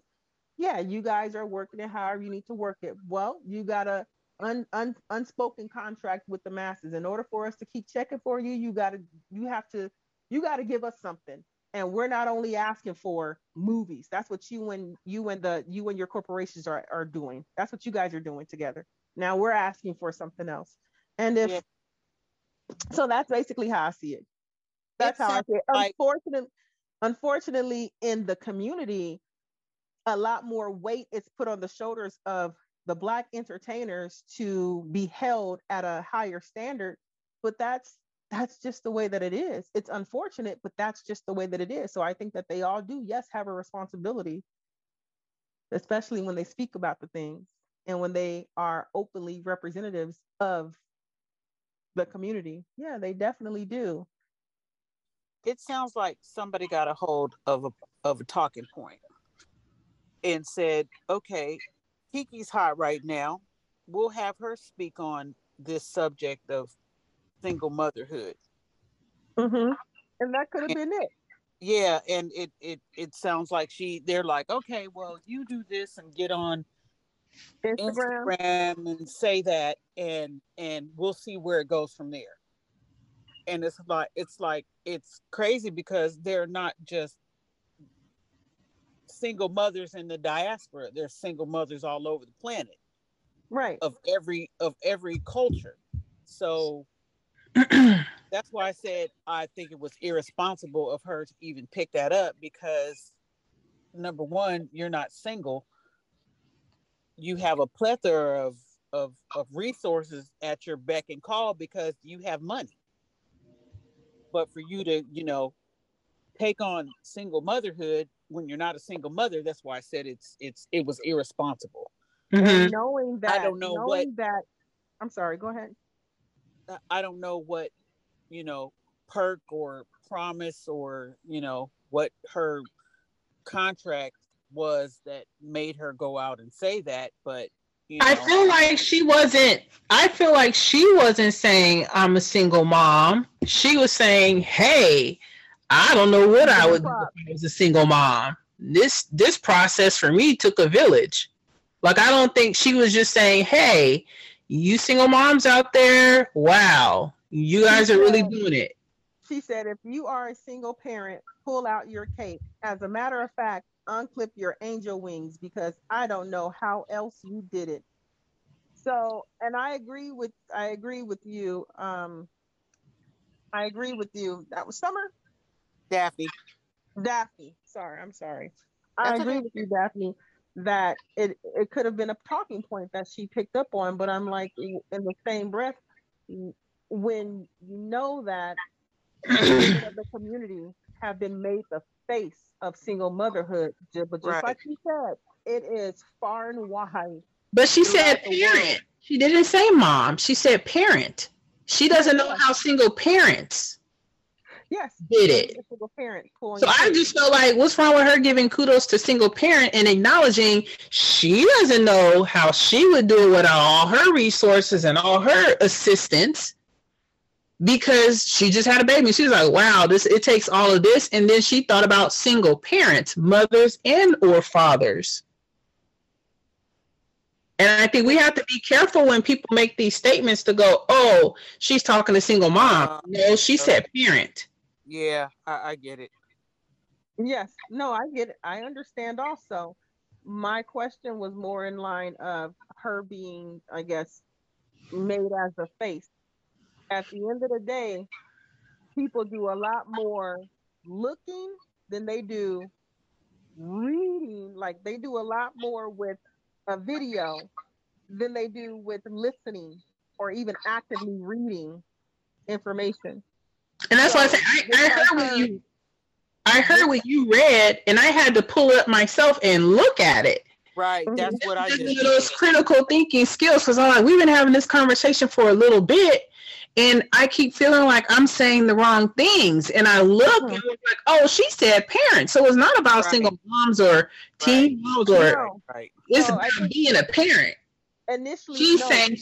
Yeah, you guys are working it however you need to work it. Well, you got a un, un, unspoken contract with the masses. In order for us to keep checking for you, you gotta you have to you gotta give us something. And we're not only asking for movies. That's what you and you and the you and your corporations are, are doing. That's what you guys are doing together. Now we're asking for something else. And if Yeah. so that's basically how I see it. That's It how I see it. like- Unfortunately, unfortunately, in the community, a lot more weight is put on the shoulders of the black entertainers to be held at a higher standard. But that's that's just the way that it is. It's unfortunate, but that's just the way that it is. So I think that they all do, yes, have a responsibility, especially when they speak about the things and when they are openly representatives of the community. Yeah, they definitely do. it sounds like somebody got a hold of a of a talking point and said, "Okay, Keke's hot right now. We'll have her speak on this subject of single motherhood." Mm-hmm. And that could have been it. Yeah, and it it it sounds like she they're like, "Okay, well, you do this and get on Instagram. Instagram and say that, and and we'll see where it goes from there." And it's like it's like it's crazy because they're not just single mothers in the diaspora; they're single mothers all over the planet Right. of every of every culture. So that's why I said I think it was irresponsible of her to even pick that up because number one, you're not single. You have a plethora of of of resources at your beck and call because you have money. But for you to, you know, take on single motherhood when you're not a single mother, that's why I said it's it's it was irresponsible. Mhm. Knowing that, I don't know what- that, I'm sorry. Go ahead. I- I don't know what, you know, perk or promise or, you know, what her contract was that made her go out and say that, but you know, I feel like she wasn't. I feel like she wasn't saying I'm a single mom. She was saying, "Hey, I don't know what I would do if I was a single mom. This this process for me took a village. Like I don't think she was just saying, "Hey, you single moms out there, wow, you guys are really doing it." She said, if you are a single parent, pull out your cape. As a matter of fact, unclip your angel wings because I don't know how else you did it. So, and I agree with I agree with you. Um, I agree with you. That was Summer. Daphne. Daphne. Sorry, I'm sorry. I agree okay. with you, Daphne, that it, it could have been a talking point that she picked up on, but I'm like, in the same breath, when you know that the community have been made the face of single motherhood, but just Right. like you said, it is far and wide. But she said Throughout the world. parent. She didn't say mom. She said parent. She doesn't know how single parents Yes, did it. single parent. So I cape. just felt like, what's wrong with her giving kudos to single parent and acknowledging she doesn't know how she would do it without all her resources and all her assistance because she just had a baby. She was like, wow, this it takes all of this. And then she thought about single parents, mothers and or fathers. And I think we have to be careful when people make these statements to go, oh, she's talking to single mom. Uh, No, she said parent. Yeah, I, I get it. Yes, no, I get it. I understand also. My question was more in line of her being, I guess, made as a face. At the end of the day, people do a lot more looking than they do reading. Like they do a lot more with a video than they do with listening or even actively reading information. And that's why I said I, I heard what you I heard what you read and I had to pull it up myself and look at it. Right, that's what I It's just one those critical thinking skills because I'm like, we've been having this conversation for a little bit and I keep feeling like I'm saying the wrong things. And I look Mhm. and was like, oh, she said parents. So it's not about Right. single moms or teen moms or No, right. it's No, about think- being a parent. initially She's no, saying-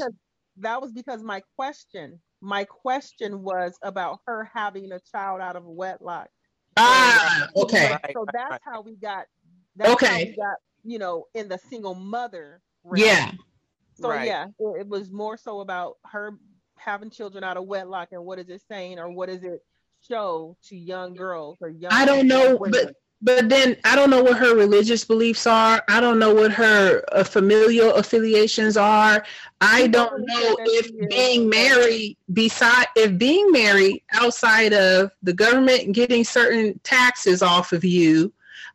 that was because my question my question was about her having a child out of wedlock Ah, okay. So that's how we got that's how Okay. we got you know in the single mother realm. Yeah. so Right. yeah it, it was more so about her having children out of wedlock and what is it saying or what does it show to young girls or young I don't know, women. but But then I don't know what her religious beliefs are. I don't know what her uh, familial affiliations are. I don't know if being married beside if being married outside of the government getting certain taxes off of you,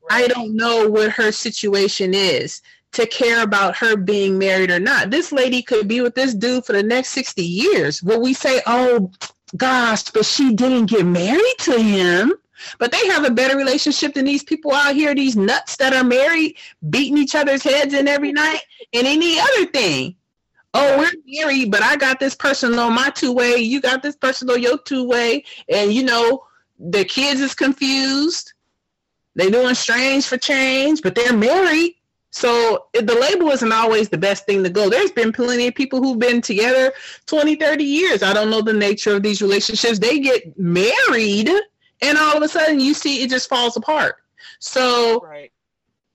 I don't know what her situation is to care about her being married or not. This lady could be with this dude for the next 60 years. Will we say, oh gosh, but she didn't get married to him? But they have a better relationship than these people out here, these nuts that are married, beating each other's heads in every night and any other thing. Oh, we're married, but I got this person on my two way, you got this person on your two way, and you know, the kids is confused. They doing strange for change, but they're married. So the label isn't always the best thing to go. There's been plenty of people who've been together 20, 30 years. I don't know the nature of these relationships. They get married and all of a sudden you see it just falls apart. So Right.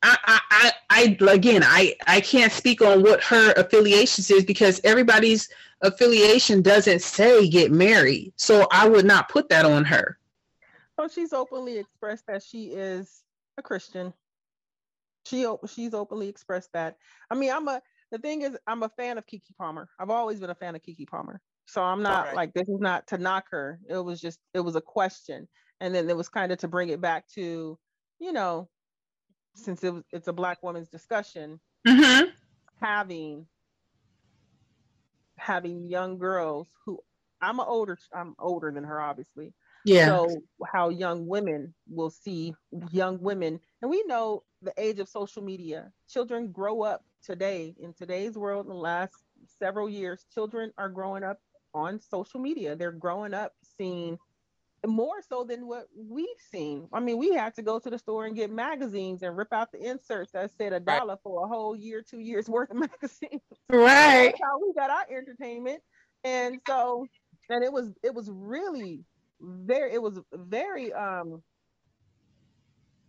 I, I, I, I again, I, I can't speak on what her affiliations is because everybody's affiliation doesn't say get married. So I would not put that on her. So she's openly expressed that she is a Christian. She she's openly expressed that. I mean, I'm a the thing is I'm a fan of Keke Palmer. I've always been a fan of Keke Palmer. So I'm not Okay. like this is not to knock her. It was just it was a question. And then it was kind of to bring it back to, you know, since it was it's a black woman's discussion, Mm-hmm. having having young girls who I'm a older I'm older than her obviously. Yeah. So how young women will see young women, and we know the age of social media. Children grow up today in today's world. In the last several years, children are growing up on social media. They're growing up seeing more so than what we've seen. I mean, we had to go to the store and get magazines and rip out the inserts that said a Right. dollar for a whole year, two years worth of magazines right. that's how we got our entertainment and so and it was it was really very it was very um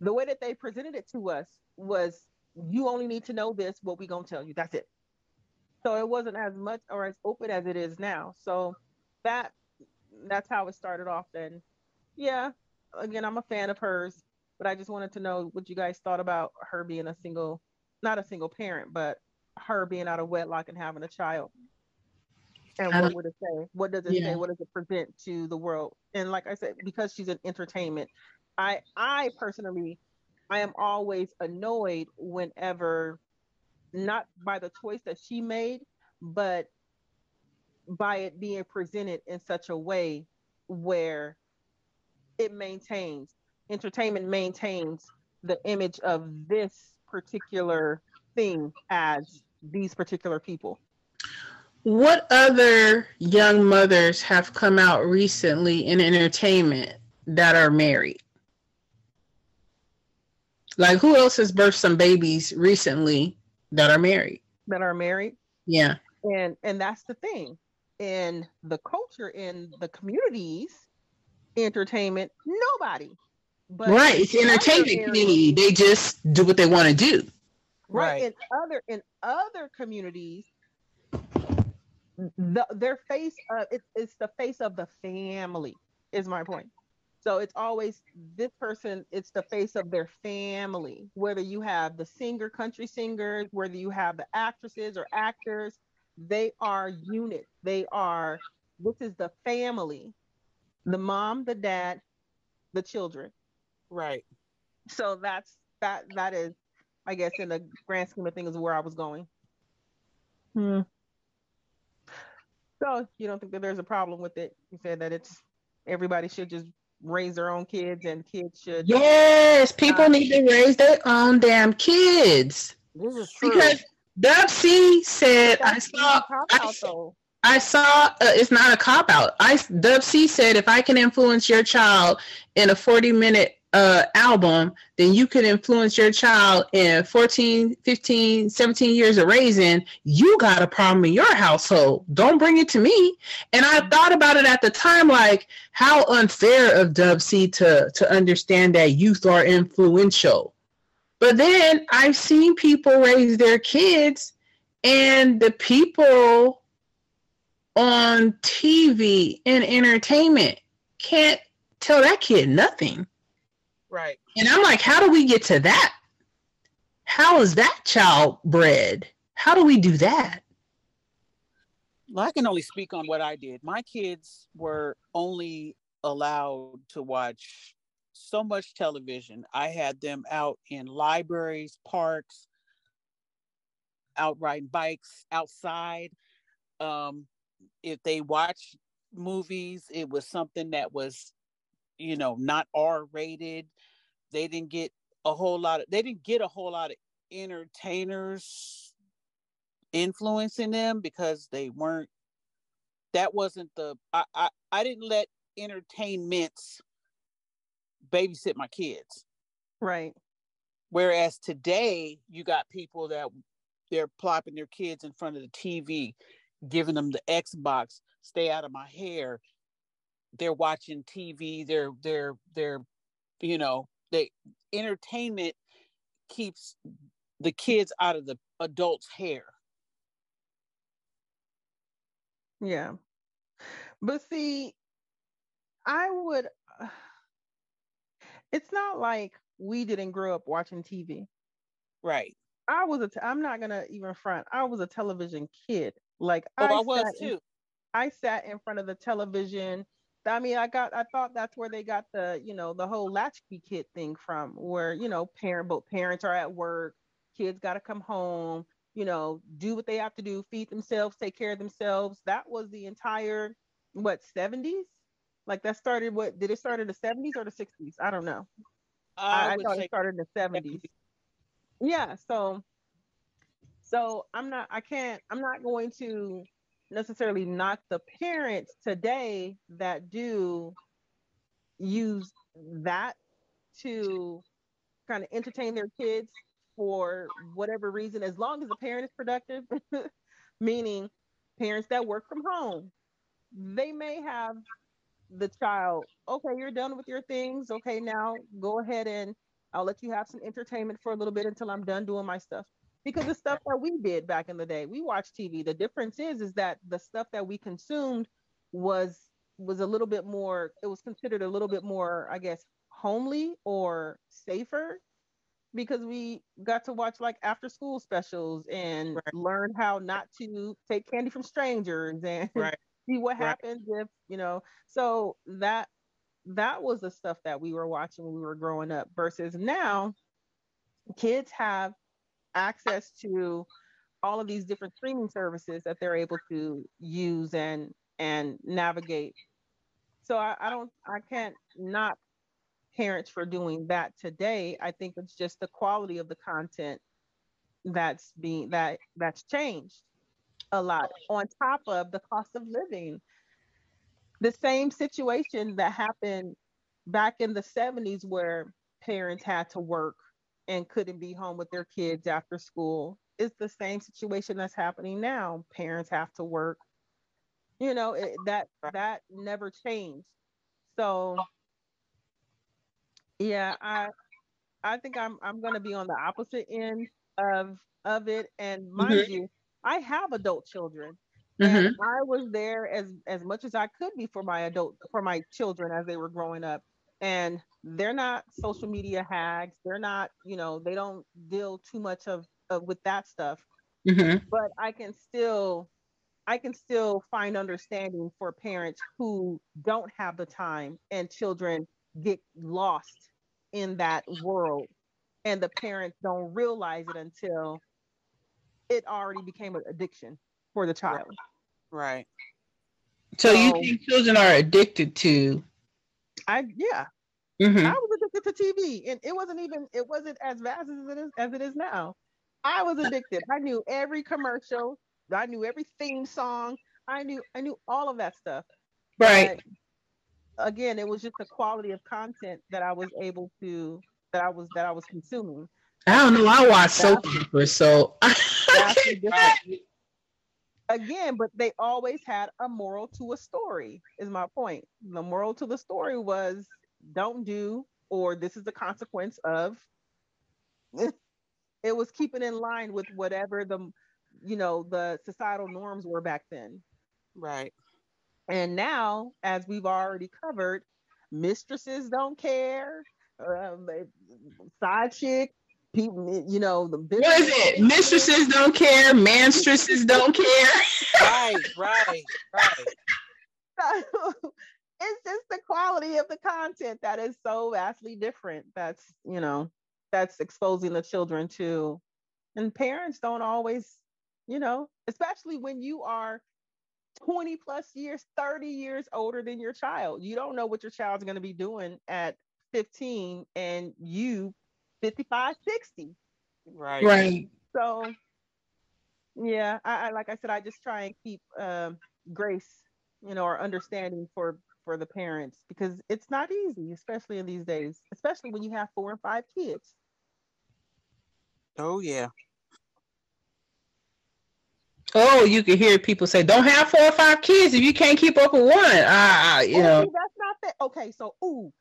the way that they presented it to us was you only need to know this what we gonna tell you. That's it. So it wasn't as much or as open as it is now. So that that's how it started off. Then yeah again i'm a fan of hers but i just wanted to know what you guys thought about her being a single not a single parent but her being out of wedlock and having a child and what would it say? What does it Yeah. say what does it present to the world? And like i said because she's an entertainment i i personally i am always annoyed whenever not by the choice that she made but by it being presented in such a way where it maintains entertainment maintains the image of this particular thing as these particular people What other young mothers have come out recently in entertainment that are married? Like who else has birthed some babies recently that are married? that are married Yeah. and and that's the thing in the culture in the communities entertainment nobody but right. It's entertainment community. They just do what they want to do. right, Right. in other in other communities the their face uh it's it's the face of the family is my point so it's always this person it's the face of their family whether you have the singer country singers whether you have the actresses or actors they are units they are this is the family the mom the dad the children Right. so that's that that is i guess in the grand scheme of things where i was going hmm. So you don't think that there's a problem with it you said that it's everybody should just raise their own kids and kids should Yes, people Uh, need to raise their own damn kids. This is true. Because Dub C said, I saw, I, out I saw, uh, it's not a cop out. I Dub C said, if I can influence your child in a 40 minute uh, album, then you could influence your child in 14, 15, 17 years of raising. You got a problem in your household. Don't bring it to me. And I thought about it at the time, like how unfair of Dub C to, to understand that youth are influential. But then I've seen people raise their kids and the people on TV and entertainment can't tell that kid nothing. Right. And I'm like, how do we get to that? How is that child bred? How do we do that? Well, I can only speak on what I did. My kids were only allowed to watch so much television. I had them out in libraries, parks, out riding bikes outside. Um, if they watched movies, it was something that was, you know, not R rated. They didn't get a whole lot of they didn't get a whole lot of entertainers influencing them because they weren't that wasn't the I, I I didn't let entertainments babysit my kids. Right. Whereas today you got people that they're plopping their kids in front of the TV, giving them the Xbox, stay out of my hair. They're watching TV, they're they're they're you know, they entertainment keeps the kids out of the adult's hair. Yeah. But see, I would, it's not like we didn't grow up watching TV. Right. I was a, t- I'm not going to even front. I was a television kid. Like, Oh, I, I, was sat in- too. I sat in front of the television. I mean, I got, I thought that's where they got the, you know, the whole latchkey kid thing from, where, you know, parent, both parents are at work, kids got to come home, you know, do what they have to do, feed themselves, take care of themselves. That was the entire, what, 70s? Like that started, what, did it start in the 70s or the 60s? I don't know. I, I, I thought it started in the 70s. Yeah, so so I'm not I can't I'm not going to necessarily not the parents today that do use that to kind of entertain their kids for whatever reason as long as the parent is productive meaning parents that work from home they may have the child okay you're done with your things okay now go ahead and I'll let you have some entertainment for a little bit until I'm done doing my stuff. Because the stuff that we did back in the day, we watched TV. The difference is is that the stuff that we consumed was was a little bit more it was considered a little bit more, I guess, homely or safer because we got to watch like after school specials and Right. learn how not to take candy from strangers and Right. see what Right. happens if, you know. So that that was the stuff that we were watching when we were growing up versus now kids have access to all of these different streaming services that they're able to use and and navigate. So I, I don't i can't knock parents for doing that today. I think it's just the quality of the content that's being that that's changed a lot. On top of the cost of living the same situation that happened back in the 70s where parents had to work and couldn't be home with their kids after school. It's the same situation that's happening now. Parents have to work. You know it, that that never changed. So yeah i i think i'm i'm going to be on the opposite end of of it. And mind Mhm. you i have adult children. Mhm. and I was there as as much as I could be for my adult for my children as they were growing up. And they're not social media hags. They're not, you know, they don't deal too much of, of with that stuff. Mhm. But I can still I can still find understanding for parents who don't have the time and children get lost in that world and the parents don't realize it until it already became an addiction for the child. Right. So you think children are addicted to? I yeah, Mhm. I was addicted to TV, and it wasn't even it wasn't as vast as it is as it is now. I was addicted. I knew every commercial. I knew every theme song. I knew I knew all of that stuff. Right. But again, it was just the quality of content that I was able to that I was that I was consuming. I don't know. I watch soap operas, so Again, but they always had a moral to a story. Is my point. The moral to the story was don't do or this is the consequence of it was keeping in line with whatever the you know the societal norms were back then Right. and now as we've already covered mistresses don't care um, side chick, people, you know, the business. What is it? Mistresses don't care, manstresses don't care. right, right, right. it's just the quality of the content that is so vastly different. That's, you know, that's exposing the children to. And parents don't always, you know, especially when you are 20 plus years, 30 years older than your child. You don't know what your child's going to be doing at 15 and you 55, 60. Right. Right. So, yeah, I, I like I said, I just try and keep um, grace, you know, or understanding for for the parents because it's not easy, especially in these days, especially when you have four and five kids. Oh yeah. Oh, you can hear people say, "Don't have four or five kids if you can't keep up with one." Ah, you Oh, know. that's not that. Okay, so ooh,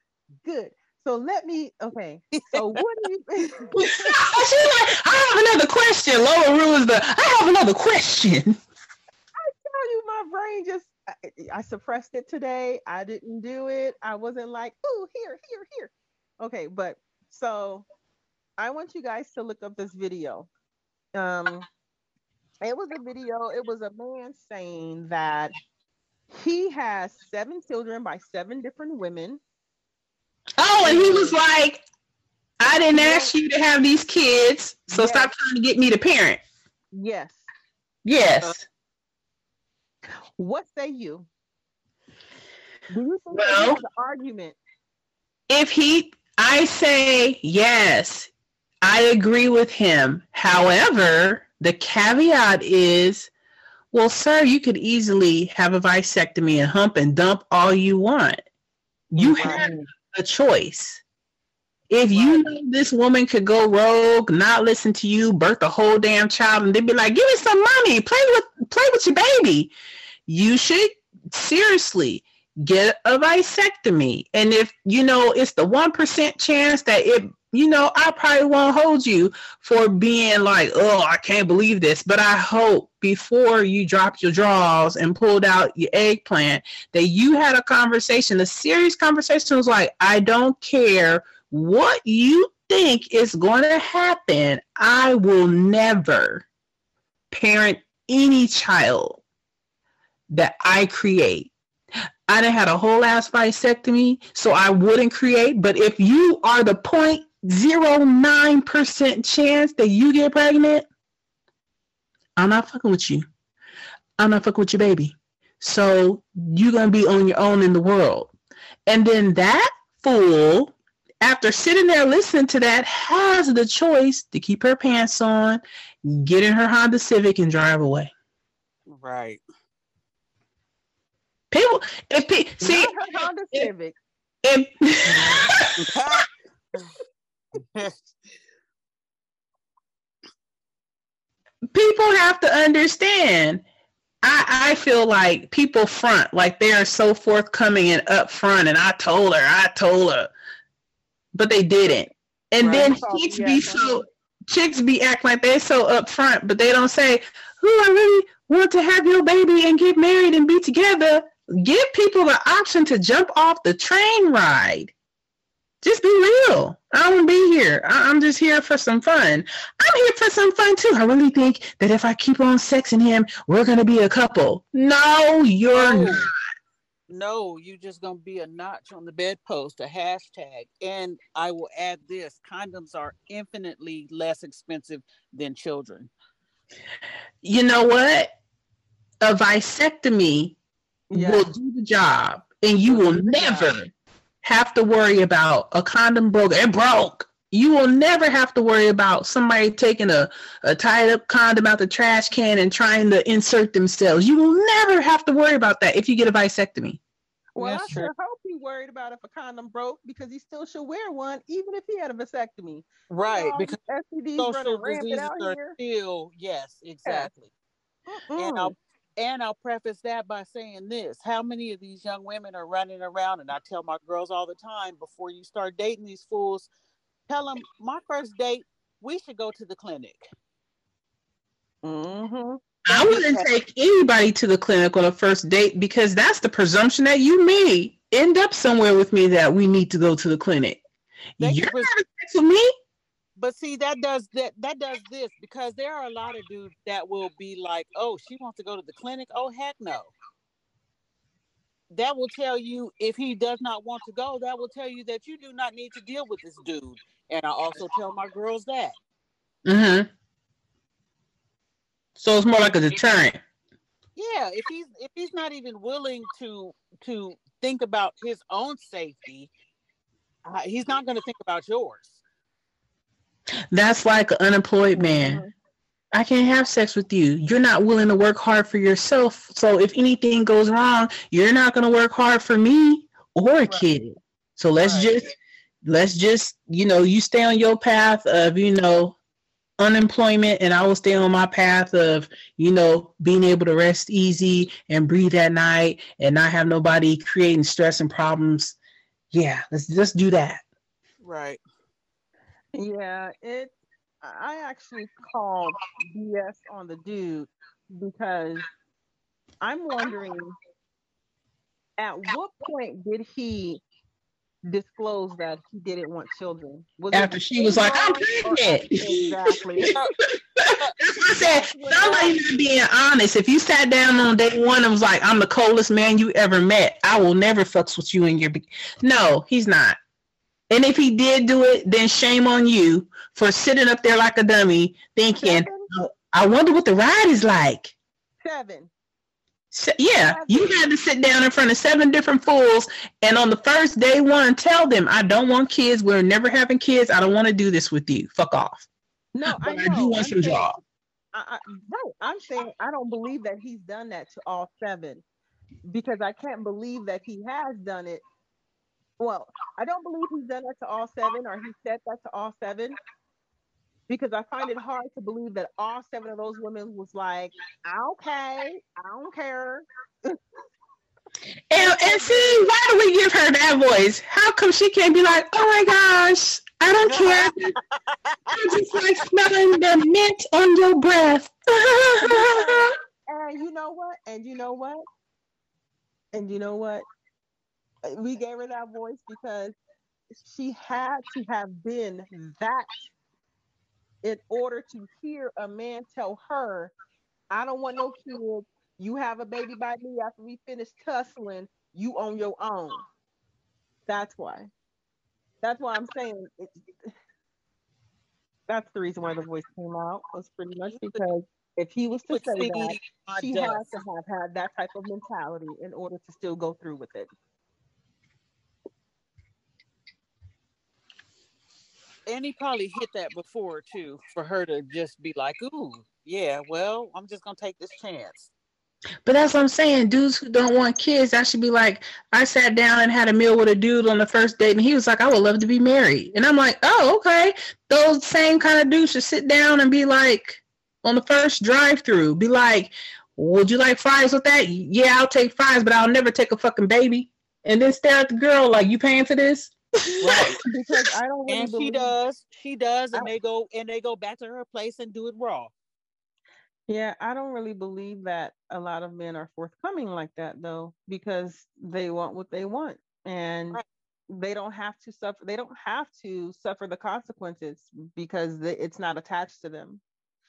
good. So let me. Okay, so what do you? She's like, I have another question. Lola Ru is the. I have another question. I tell you my brain just I, I suppressed it today. I didn't do it. I wasn't like, oh, here, here, here. Okay, but so I want you guys to look up this video. Um it was a video, it was a man saying that he has seven children by seven different women. Oh, and he was like, "I didn't ask you to have these kids, so Yes. stop trying to get me to parent." Yes. Yes. What say you? Do you think Well- an argument? if he i say yes i agree with him however the caveat is well sir you could easily have a vasectomy and hump and dump all you want you have a choice if you know this woman could go rogue not listen to you birth a whole damn child and they'd be like give me some money play with play with your baby you should seriously get a vasectomy. And if you know it's the one percent chance that it, you know, I probably won't hold you for being like, oh, I can't believe this. But I hope before you dropped your drawers and pulled out your eggplant that you had a conversation, a serious conversation was like, I don't care what you think is going to happen. I will never parent any child that I create. I done had a whole ass vasectomy, so I wouldn't create. But if you are the 0.09% chance that you get pregnant, I'm not fucking with you. I'm not fucking with your baby. So you're gonna be on your own in the world. And then that fool, after sitting there listening to that, has the choice to keep her pants on, get in her Honda Civic, and drive away. Right. People, if pe- see, Not her Honda if- Civic. if, people have to understand. I, I feel like people front like they are so forthcoming and upfront, and I told her, I told her, but they didn't. And Right. then Oh, chicks yeah, be so chicks be acting like they're so upfront, but they don't say, "Who I really want to have your baby and get married and be together." Give people the option to jump off the train ride. Just be real. I don't be here. I- I'm just here for some fun. I'm here for some fun too. I really think that if I keep on sexing him, we're gonna be a couple. No, you're No. not. No, you're just gonna be a notch on the bedpost, a hashtag. And I will add this: condoms are infinitely less expensive than children. You know what? A vasectomy Yeah. will do the job, and you will do the job. never have to worry about a condom broke. It broke. You will never have to worry about somebody taking a, a tied up condom out the trash can and trying to insert themselves. You will never have to worry about that if you get a vasectomy. Well, That's I true. hope he worried about if a condom broke because he still should wear one, even if he had a vasectomy. Right, Um, because STDs social running rampant diseases out are here. still yes, exactly. And I'll and I'll preface that by saying this: How many of these young women are running around? And I tell my girls all the time before you start dating these fools, tell them my first date, we should go to the clinic. Mhm. I wouldn't take anybody to the clinic on a first date because that's the presumption that you may end up somewhere with me that we need to go to the clinic. They You're pres- having sex with me. But see, that does that that does this because there are a lot of dudes that will be like, "Oh, she wants to go to the clinic." Oh, heck no. That will tell you if he does not want to go. That will tell you that you do not need to deal with this dude. And I also tell my girls that. Mm-hmm. So it's more like a deterrent. Yeah, if he's if he's not even willing to to think about his own safety, uh, he's not going to think about yours. That's like an unemployed man. I can't have sex with you. You're not willing to work hard for yourself. So if anything goes wrong, you're not going to work hard for me or a Right. kid. So let's Right. just let's just, you know, you stay on your path of, you know, unemployment and I will stay on my path of, you know, being able to rest easy and breathe at night and not have nobody creating stress and problems. Yeah, let's just do that. Right. Yeah, it. I actually called BS on the dude because I'm wondering at what point did he disclose that he didn't want children? Was After she was like, I'm pregnant. Exactly. That's what I said. Somebody not being honest. If you sat down on day one and was like, I'm the coldest man you ever met, I will never fucks with you in your be-" No, he's not. And if he did do it, then shame on you for sitting up there like a dummy thinking, Seven? Oh, I wonder what the ride is like. Seven. So, yeah, you had to sit down in front of seven different fools and on the first day one tell them, I don't want kids. We're never having kids. I don't want to do this with you. Fuck off. No, I But I, know. do want I'm some saying- job. I, I, right. I'm saying I don't believe that he's done that to all seven because I can't believe that he has done it. Well, I don't believe he's done that to all seven or he said that to all seven because I find it hard to believe that all seven of those women was like, okay, I don't care. And, and see, why do we give her that voice? How come she can't be like, oh my gosh, I don't care. I just like smelling the mint on your breath. And you know what? And you know what? And you know what? We gave her that voice because she had to have been that in order to hear a man tell her, I don't want no kids. You have a baby by me after we finish tussling. You on your own. That's why. That's why I'm saying it, that's the reason why the voice came out was pretty much because if he was to say that, she has to have had that type of mentality in order to still go through with it. And he probably hit that before too for her to just be like ooh yeah well i'm just gonna take this chance but that's what I'm saying. Dudes who don't want kids, I should be like, I sat down and had a meal with a dude on the first date, and he was like, I would love to be married. And I'm like, oh, okay. Those same kind of dudes should sit down and be like, on the first drive through, be like, would you like fries with that? Yeah, I'll take fries, but I'll never take a fucking baby. And then stare at the girl like, you paying for this? Right Because I don't really and she does she does and I- they go and they go back to her place and do it raw Yeah, I don't really believe that a lot of men are forthcoming like that though, because they want what they want and Right. they don't have to suffer. They don't have to suffer the consequences because they, it's not attached to them.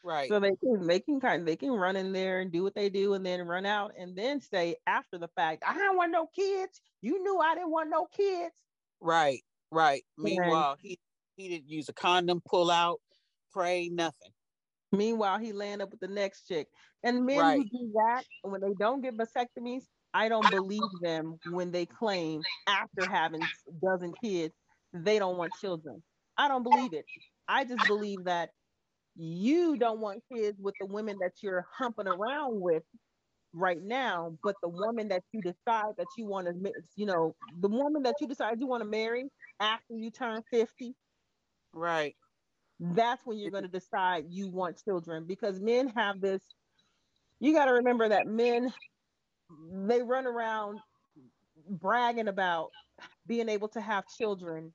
right So they can they can kind they can run in there and do what they do and then run out and then say after the fact, I don't want no kids. You knew I didn't want no kids. Right right meanwhile he he didn't use a condom pull out pray nothing Meanwhile, he land up with the next chick. And men who do that, when they don't get vasectomies, I don't believe them when they claim after having a dozen kids, they don't want children. I don't believe it. I just believe that you don't want kids with the women that you're humping around with right now, but the woman that you decide that you want to, you know, the woman that you decide you want to marry after you turn 50, right. that's when you're going to decide you want children because men have this you got to remember that men they run around bragging about being able to have children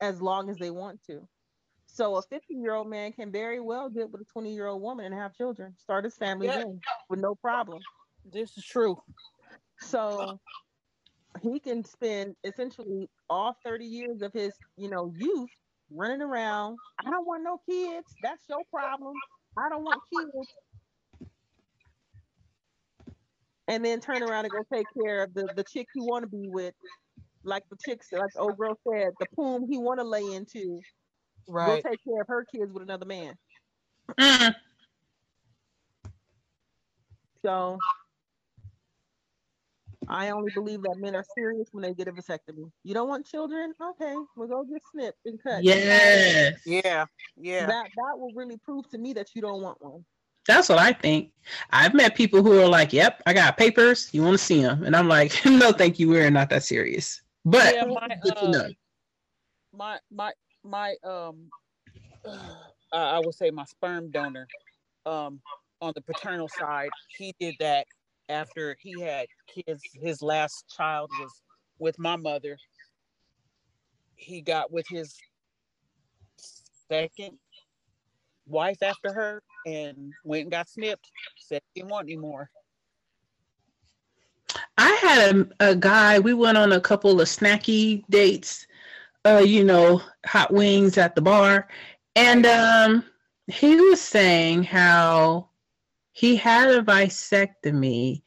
as long as they want to. So a 50 year old man can very well get with a 20 year old woman and have children start his family Yeah. with no problem this is true so he can spend essentially all 30 years of his, you know, youth running around. I don't want no kids. That's your problem. I don't want kids. And then turn around and go take care of the, the chick you want to be with. Like the chicks, like the old girl said, the poom he want to lay into. Right. Go take care of her kids with another man. Mm. So I only believe that men are serious when they get a vasectomy. You don't want children? Okay, we'll go get snipped and cut. Yes. Yeah. Yeah. That that will really prove to me that you don't want one. That's what I think. I've met people who are like, "Yep, I got papers. You want to see them?" And I'm like, "No, thank you. We're not that serious." But Yeah, my, uh, my my my um I I would say my sperm donor um on the paternal side he did that after he had kids his last child was with my mother he got with his second wife after her and went and got snipped said he didn't want any more I had a, a guy. We went on a couple of snacky dates. Uh, you know, hot wings at the bar, and um, he was saying how he had a vasectomy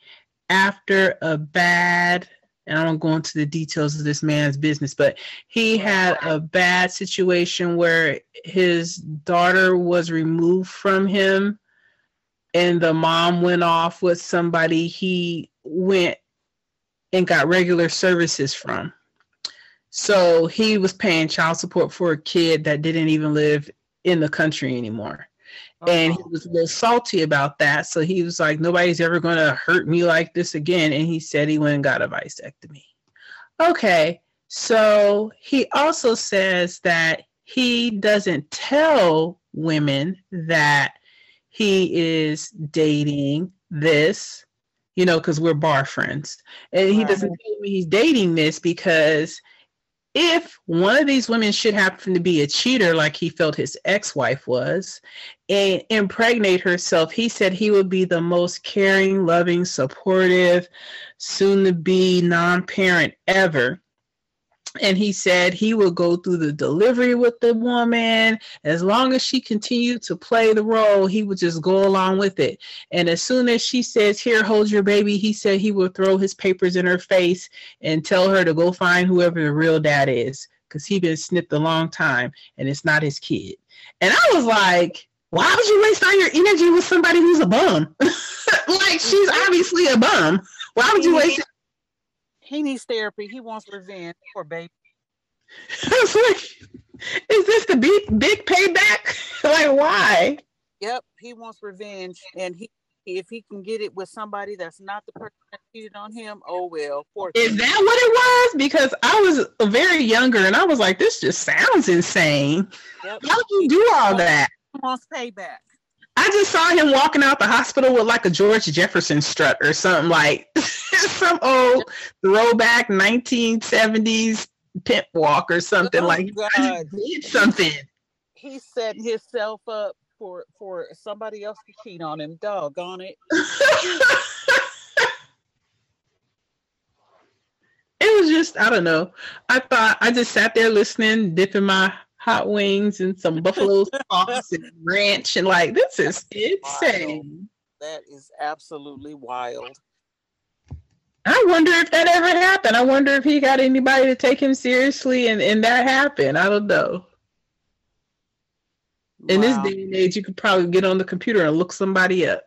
after a bad. And I don't go into the details of this man's business, but he had a bad situation where his daughter was removed from him, and the mom went off with somebody he went and got regular services from. So he was paying child support for a kid that didn't even live in the country anymore. And he Oh, was a little salty about that. So he was like, nobody's ever going to hurt me like this again. And he said he went and got a vasectomy. Okay. So he also says that he doesn't tell women that he is dating this, you know, because we're bar friends. And he Right. doesn't tell me he's dating this because if one of these women should happen to be a cheater like he felt his ex-wife was and impregnate herself he said he would be the most caring loving supportive soon to be non-parent ever and he said he would go through the delivery with the woman. As long as she continued to play the role he would just go along with it. And as soon as she says here hold your baby he said he would throw his papers in her face and tell her to go find whoever the real dad is because he been snipped a long time and it's not his kid. And i was like why would you waste all your energy with somebody who's a bum? Like she's obviously a bum. Why would you waste he needs therapy he wants revenge poor baby I was like, is this the big big payback? like, why? Yep, he wants revenge, and he if he can get it with somebody that's not the person that cheated on him, oh well. Poor Is that what it was? Because I was very younger and I was like, this just sounds insane. Yep. How would you do all that? He wants payback. I just saw him walking out the hospital with like a George Jefferson strut or something like some old throwback 1970s pimp walk or something Oh, like God. he did something. He's setting himself up for for somebody else to cheat on him. Doggone it. it was just I don't know. I thought I just sat there listening, dipping my hot wings and some buffalo sauce and ranch, and like this is insane. That is absolutely wild. I wonder if that ever happened. I wonder if he got anybody to take him seriously, and and that happened. I don't know. In this day and age, you could probably get on the computer and look somebody up.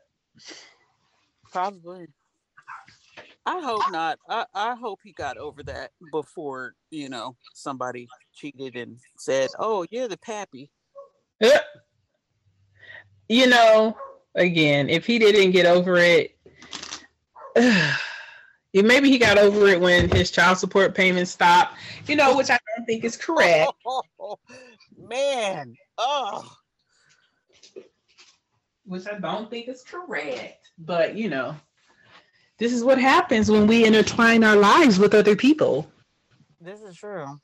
Probably. I hope not. I, I hope he got over that before, you know, somebody cheated and said, Oh, you're the pappy. Yep. You know, again, if he didn't get over it, yeah, maybe he got over it when his child support payments stopped. You know, which I don't think is correct. Oh, man. Oh, Which I don't think is correct. But you know, this is what happens when we intertwine our lives with other people. this is true.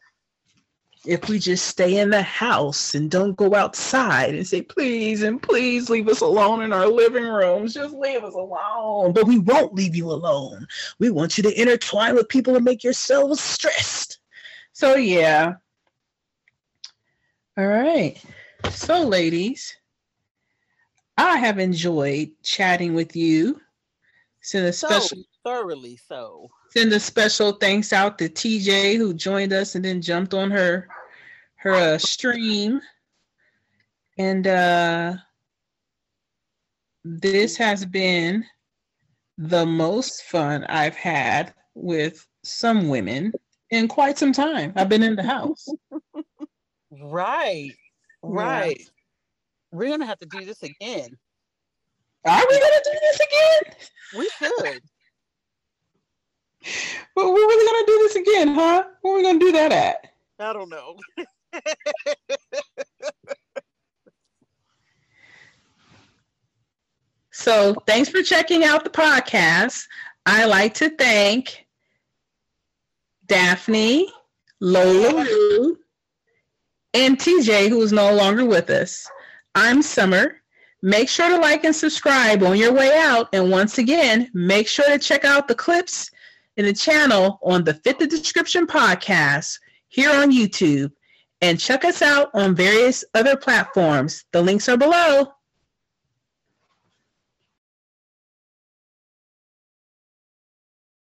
If we just stay in the house and don't go outside and say, please and please leave us alone in our living rooms, just leave us alone. But we won't leave you alone. We want you to intertwine with people and make yourselves stressed. So, yeah. All right. So, ladies, I have enjoyed chatting with you. Send a So special thoroughly so. send a special thanks out to TJ who joined us and then jumped on her her uh, stream. And uh this has been the most fun I've had with some women in quite some time. I've been in the house. Right. Right. We're gonna have to do this again. Are we gonna do this again? We should. Well, we're really gonna do this again, huh? Where are we gonna do that at? I don't know. So thanks for checking out the podcast. I like to thank Daphne, Lola Lou, and TJ, who is no longer with us. I'm Summer. Make sure to like and subscribe on your way out. And once again, make sure to check out the clips in the channel on the Fit the Description podcast here on YouTube. And check us out on various other platforms. The links are below.